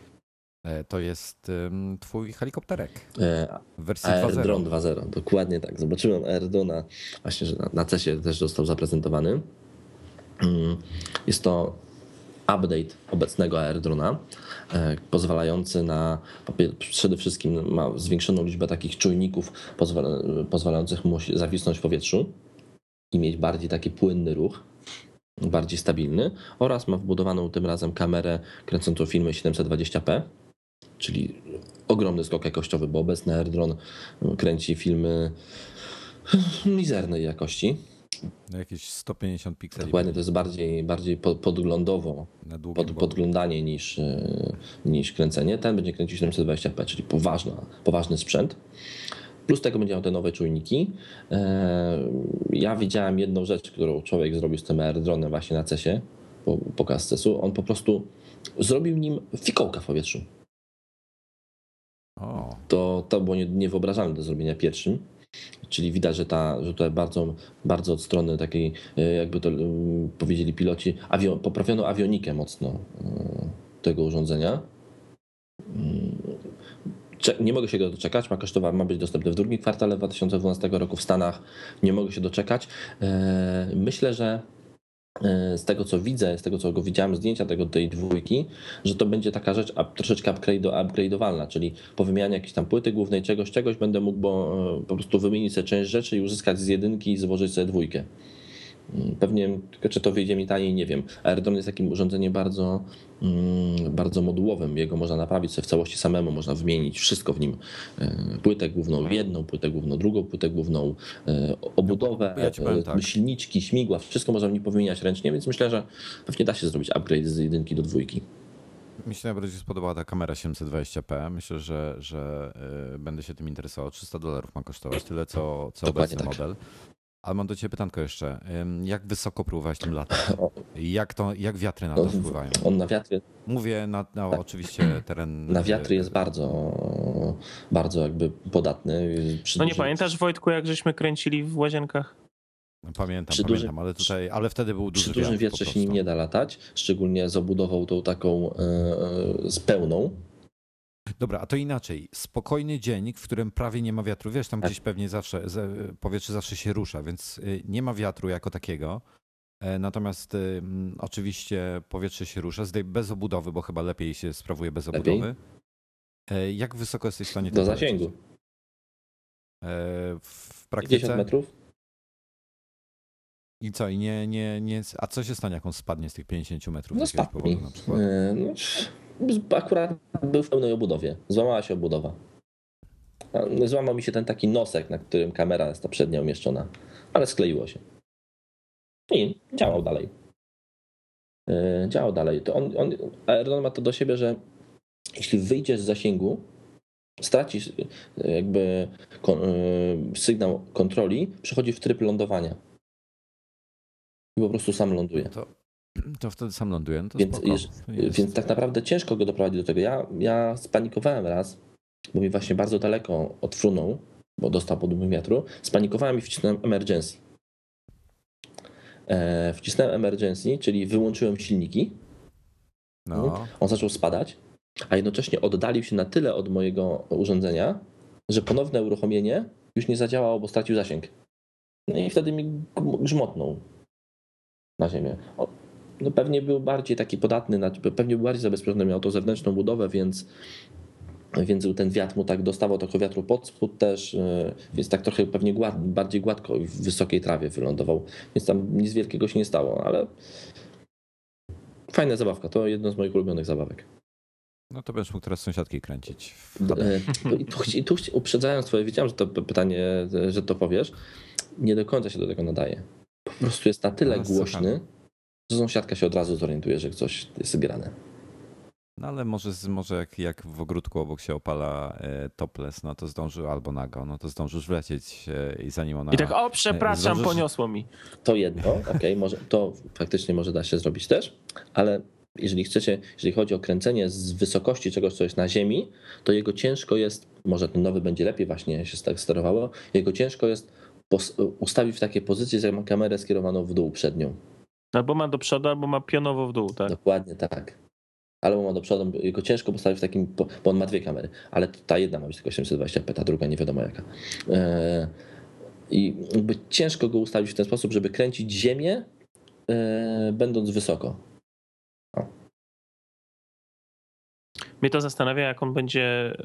E, To jest twój helikopterek E, w wersji Air-Drone 2.0. 2.0, dokładnie tak. Zobaczyłem Air-Drona, właśnie, że na, na CESie też został zaprezentowany. Mm, Jest to update obecnego Air-Drona, e, pozwalający na, przede wszystkim ma zwiększoną liczbę takich czujników pozwala, pozwalających mu zawisnąć w powietrzu i mieć bardziej taki płynny ruch, bardziej stabilny oraz ma wbudowaną tym razem kamerę kręcącą filmy 720p, czyli ogromny skok jakościowy, bo obecny AirDrone kręci filmy mizernej jakości. No jakieś 150 pikseli Dokładnie, to jest bardziej, bardziej po- podglądowo, na pod, podglądanie niż, e, niż kręcenie. Ten będzie kręcił 720p, czyli poważna, poważny sprzęt. Plus tego będzie miał te nowe czujniki. E, Ja widziałem jedną rzecz, którą człowiek zrobił z tym AirDrone'em właśnie na CESie, po pokaz CESu. On po prostu zrobił nim fikołka w powietrzu. To, to było nie- niewyobrażalne do zrobienia pierwszym. Czyli widać, że, ta, że tutaj bardzo, bardzo od strony takiej, e, jakby to mm, powiedzieli piloci, awio, poprawiono awionikę mocno e, tego urządzenia. Mm, Nie mogę się go doczekać, ma kosztować, ma być dostępny w drugim kwartale 2012 roku w Stanach. Nie mogę się doczekać. E, Myślę, że z tego co widzę, z tego co go widziałem, zdjęcia tego tej dwójki, że to będzie taka rzecz a, troszeczkę upgrade, upgrade'owalna, czyli po wymianie jakiejś tam płyty głównej, czegoś, czegoś będę mógł bo, e, po prostu wymienić sobie część rzeczy i uzyskać z jedynki i złożyć sobie dwójkę. Mm, Pewnie, czy to wyjdzie mi taniej, nie wiem. Aerodron jest takim urządzeniem bardzo, mm, bardzo modułowym. Jego można naprawić sobie w całości samemu, można wymienić wszystko w nim. E, Płytę główną jedną, płytę główną drugą, płytę główną e, obudowę, Ja powiem e, tak. silniczki, śmigła, wszystko można w nim powymieniać ręcznie, więc myślę, że pewnie da się zrobić upgrade z jedynki do dwójki. mi się najbardziej spodobała ta kamera 720p. Myślę, że, że będę się tym interesował. 300 dolarów ma kosztować, tyle co, co Dokładnie obecny tak. model. Ale mam do ciebie pytanko jeszcze. Jak wysoko próbowałeś tym latać? [laughs] O, Jak, to, jak wiatry na No, to wpływają? On na wiatry, Mówię na, na Tak. oczywiście teren... [clears throat] na wiatry jest bardzo, bardzo jakby podatny. Przy No nie dużym- pamiętasz Wojtku, jak żeśmy kręcili w łazienkach? Pamiętam, przy pamiętam, dużym- ale tutaj, ale wtedy był duży Przy dużym wietrze się nim nie da latać, szczególnie z obudową tą taką e, e, z pełną. Dobra, a to inaczej. Spokojny dzień, w którym prawie nie ma wiatru. Wiesz, tam Tak. gdzieś pewnie zawsze ze- powietrze zawsze się rusza, więc y, nie ma wiatru jako takiego. E, Natomiast oczywiście powietrze się rusza, bez obudowy, bo chyba lepiej się sprawuje bez Lepiej? obudowy. E, Jak wysoko jesteś w stanie Do zasięgu. E, W 50 praktyce? metrów? I co? I nie, nie, nie, a co się stanie, jak on spadnie z tych 50 metrów No z spadł powodu na przykład? E, No, akurat był w pełnej obudowie. Złamała się obudowa. A, Złamał mi się ten taki nosek, na którym kamera jest ta przednia umieszczona, ale skleiło się. I działał dalej. E, Działał dalej. To on, on, Aerodon ma to do siebie, że jeśli wyjdziesz z zasięgu, stracisz e, jakby kon, e, sygnał kontroli, przechodzi w tryb lądowania. I po prostu sam ląduje. To, to wtedy sam ląduje, no to Więc, jeż- więc tak naprawdę ciężko go doprowadzić do tego. Ja, ja spanikowałem raz, bo mi właśnie bardzo daleko odfrunął, bo dostał podmuch wiatru. Spanikowałem i wcisnąłem emergency. E, wcisnąłem emergency, czyli wyłączyłem silniki. No, On zaczął spadać, a jednocześnie oddalił się na tyle od mojego urządzenia, że ponowne uruchomienie już nie zadziałało, bo stracił zasięg. No i wtedy mi grzmotnął na ziemię. No pewnie był bardziej taki podatny, na, pewnie był bardziej zabezpieczony, miał tą zewnętrzną budowę, więc, więc ten wiatr mu tak dostawał trochę wiatru pod spód też, yy, więc tak trochę pewnie gład, bardziej gładko i w wysokiej trawie wylądował, więc tam nic wielkiego się nie stało, ale fajna zabawka, to jedno z moich ulubionych zabawek. no to będziesz mógł teraz sąsiadki kręcić. E, I tu, i tu uprzedzając twoje, wiedziałem, że to pytanie, e, że to powiesz, nie do końca się do tego nadaje. Po prostu jest na tyle No, głośny, że sąsiadka się od razu zorientuje, że coś jest grane. No ale może, może jak, jak w ogródku obok się opala e, topless, no to zdążył, albo nago, no to zdążysz wlecieć e, i zanim ona... I tak, o przepraszam, zdążysz- poniosło mi. To jedno, [laughs] okej, może to faktycznie może da się zrobić też, ale jeżeli chcecie, jeżeli chodzi o kręcenie z wysokości czegoś, co jest na ziemi, to jego ciężko jest, może ten nowy będzie lepiej właśnie się tak sterowało, jego ciężko jest ustawić w takie pozycje, że ma kamerę skierowaną w dół przednią. Albo ma do przodu, albo ma pionowo w dół, tak? Dokładnie tak. Albo ma do przodu, jego ciężko postawić w takim, bo on ma dwie kamery, ale ta jedna ma być tylko 720p, ta druga nie wiadomo jaka. Eee, I jakby ciężko go ustawić w ten sposób, żeby kręcić ziemię, eee, będąc wysoko. Mnie to zastanawia, jak on będzie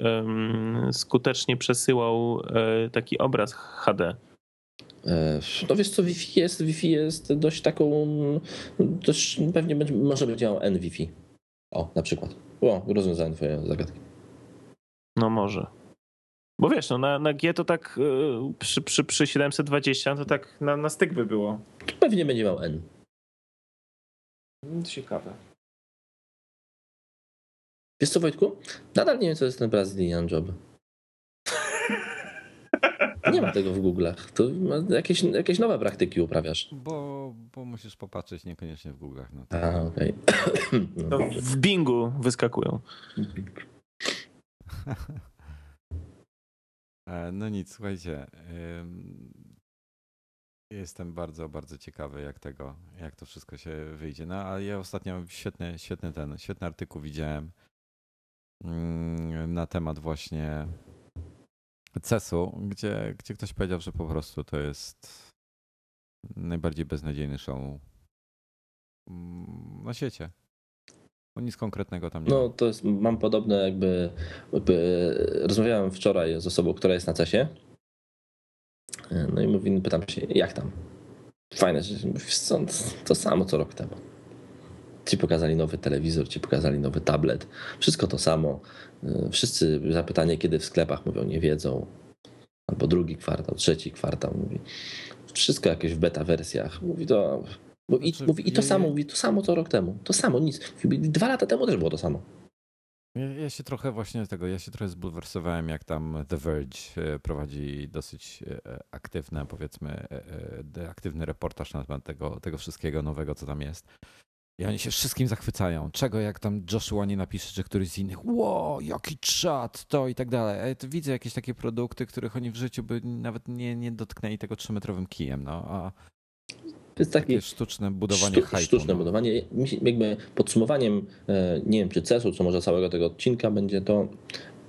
skutecznie przesyłał e, taki obraz HD. Eee, No wiesz co, Wi-Fi jest, Wi-Fi jest dość taką, dość, pewnie będzie, może będzie miał N-Wi-Fi. O, na przykład. O, rozwiązałem twoje zagadki. No może. Bo wiesz, no na, na G to tak e, przy, przy, przy 720 to tak na, na styk by było. Pewnie będzie miał N. Ciekawe. Wiesz co, Wojtku? Nadal nie wiem, co jest ten Brazilian Job. Nie ma tego w Google'ach. To jakieś, jakieś nowe praktyki uprawiasz. Bo, bo musisz popatrzeć niekoniecznie w Google'ach. No to... A, okej. [coughs] To w Bingu wyskakują. [laughs] E, No nic, słuchajcie. Jestem bardzo, bardzo ciekawy, jak tego, jak to wszystko się wyjdzie. No, ale ja ostatnio świetny, świetny ten, świetny artykuł widziałem mm, na temat właśnie CES-u, gdzie, gdzie ktoś powiedział, że po prostu to jest najbardziej beznadziejny show mm, na świecie. Bo nic konkretnego tam nie. No to jest, mam podobne jakby, jakby rozmawiałem wczoraj z osobą, która jest na CESie. No i mówi, pytam się, jak tam? Fajne rzeczy. Mówi, "Wiesz co, to samo co rok temu. Ci pokazali nowy telewizor, ci pokazali nowy tablet. Wszystko to samo. Wszyscy zapytanie, kiedy w sklepach mówią, nie wiedzą. Albo drugi kwartał, trzeci kwartał. Mówi. Wszystko jakieś w beta wersjach. Mówi to. Mówi, Znaczy, mówi, I to samo, mówi to samo co rok temu. To samo, nic. Dwa lata temu też było to samo. Ja, ja się trochę właśnie tego, ja się trochę zbulwersowałem, jak tam The Verge e, prowadzi dosyć e, aktywne, powiedzmy, e, e, aktywny reportaż na temat tego, tego wszystkiego nowego, co tam jest. I oni się wszystkim zachwycają. Czego jak tam Joshua nie napisze, że któryś z innych, ło, jaki czat, to i tak dalej. A ja tu widzę jakieś takie produkty, których oni w życiu by nawet nie, nie dotknęli tego trzymetrowym kijem, no. A To jest taki takie sztuczne budowanie sztu, hype'u. sztuczne no. budowanie. Jakby podsumowaniem, e, nie wiem czy CES-u, co może całego tego odcinka będzie to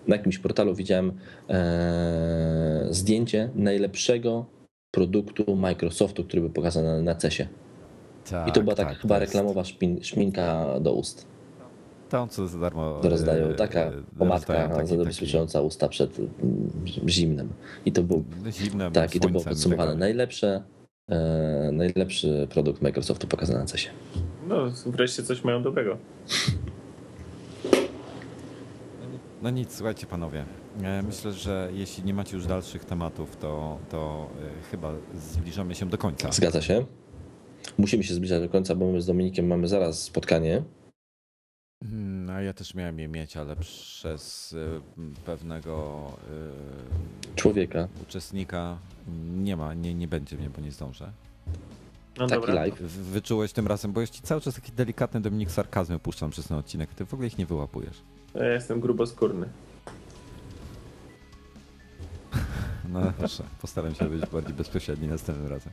na jakimś portalu widziałem e, zdjęcie najlepszego produktu Microsoftu, który był pokazany na, na CES-ie. Tak, I to była taka tak, chyba jest- reklamowa szpin, szminka do ust. Tam co za darmo. rozdają. e, Taka e, pomadka zabezpieczająca usta przed mm, zimnem. I to był Zimnem, tak, i to było podsumowane. tak dalej. Najlepsze, e, najlepszy produkt Microsoftu pokazany na CESie. No, wreszcie coś mają dobrego. No nic, słuchajcie panowie. E, Myślę, że jeśli nie macie już dalszych tematów, to, to chyba zbliżamy się do końca. Zgadza się. Musimy się zbliżać do końca, bo my z Dominikiem mamy zaraz spotkanie. A ja też miałem je mieć, ale przez m, pewnego e, Człowieka. uczestnika nie ma, nie, nie będzie mnie, bo nie zdążę. No Taki dobra. live. Wyczułeś tym razem, bo jeszcze cały czas taki delikatny Dominik sarkazmy puszczam przez ten odcinek. Ty w ogóle ich nie wyłapujesz. Ja jestem gruboskórny. [laughs] No proszę, postaram się być bardziej bezpośredni następnym razem.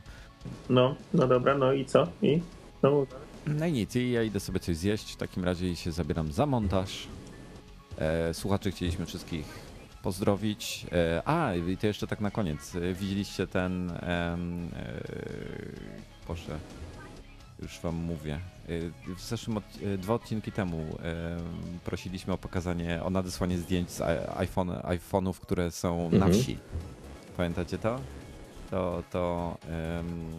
No, no dobra, no i co? I? No. No i nic, i ja idę sobie coś zjeść, w takim razie i się zabieram za montaż. E, słuchaczy chcieliśmy wszystkich pozdrowić. E, a, i to jeszcze tak na koniec. E, widzieliście ten... Boże, już wam mówię. W zeszłym, od, dwa odcinki temu em, prosiliśmy o pokazanie, o nadesłanie zdjęć z iPhone, iPhone'ów, które są na Mhm. wsi. Pamiętacie to? To, to em,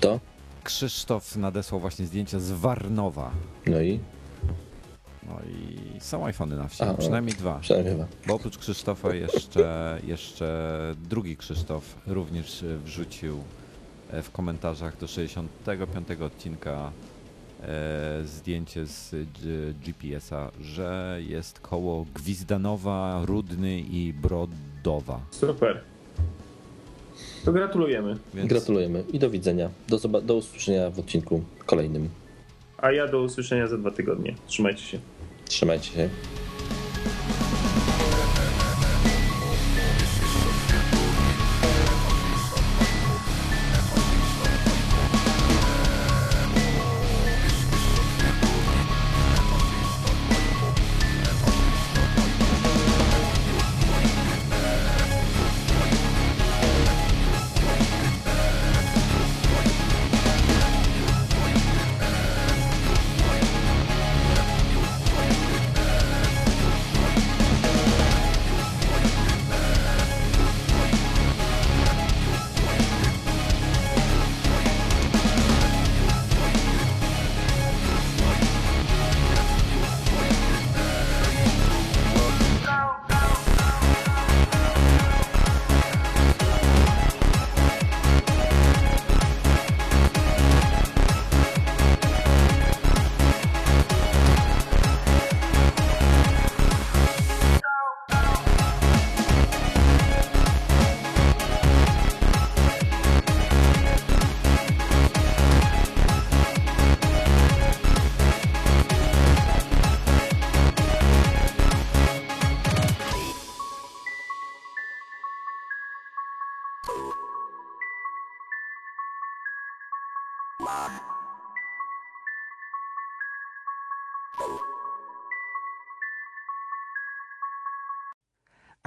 To? Krzysztof nadesłał właśnie zdjęcia z Warnowa. No i No i są iPhony na wsi, A, przynajmniej dwa. przynajmniej chyba. Bo oprócz Krzysztofa jeszcze, jeszcze drugi Krzysztof również wrzucił e, w komentarzach do 65 odcinka e, zdjęcie z GPS-a, że jest koło Gwizdanowa, Rudny i Brodowa. Super. To gratulujemy. Więc Gratulujemy i do widzenia. Do, zoba- do usłyszenia w odcinku kolejnym. A ja do usłyszenia za dwa tygodnie. Trzymajcie się. Trzymajcie się.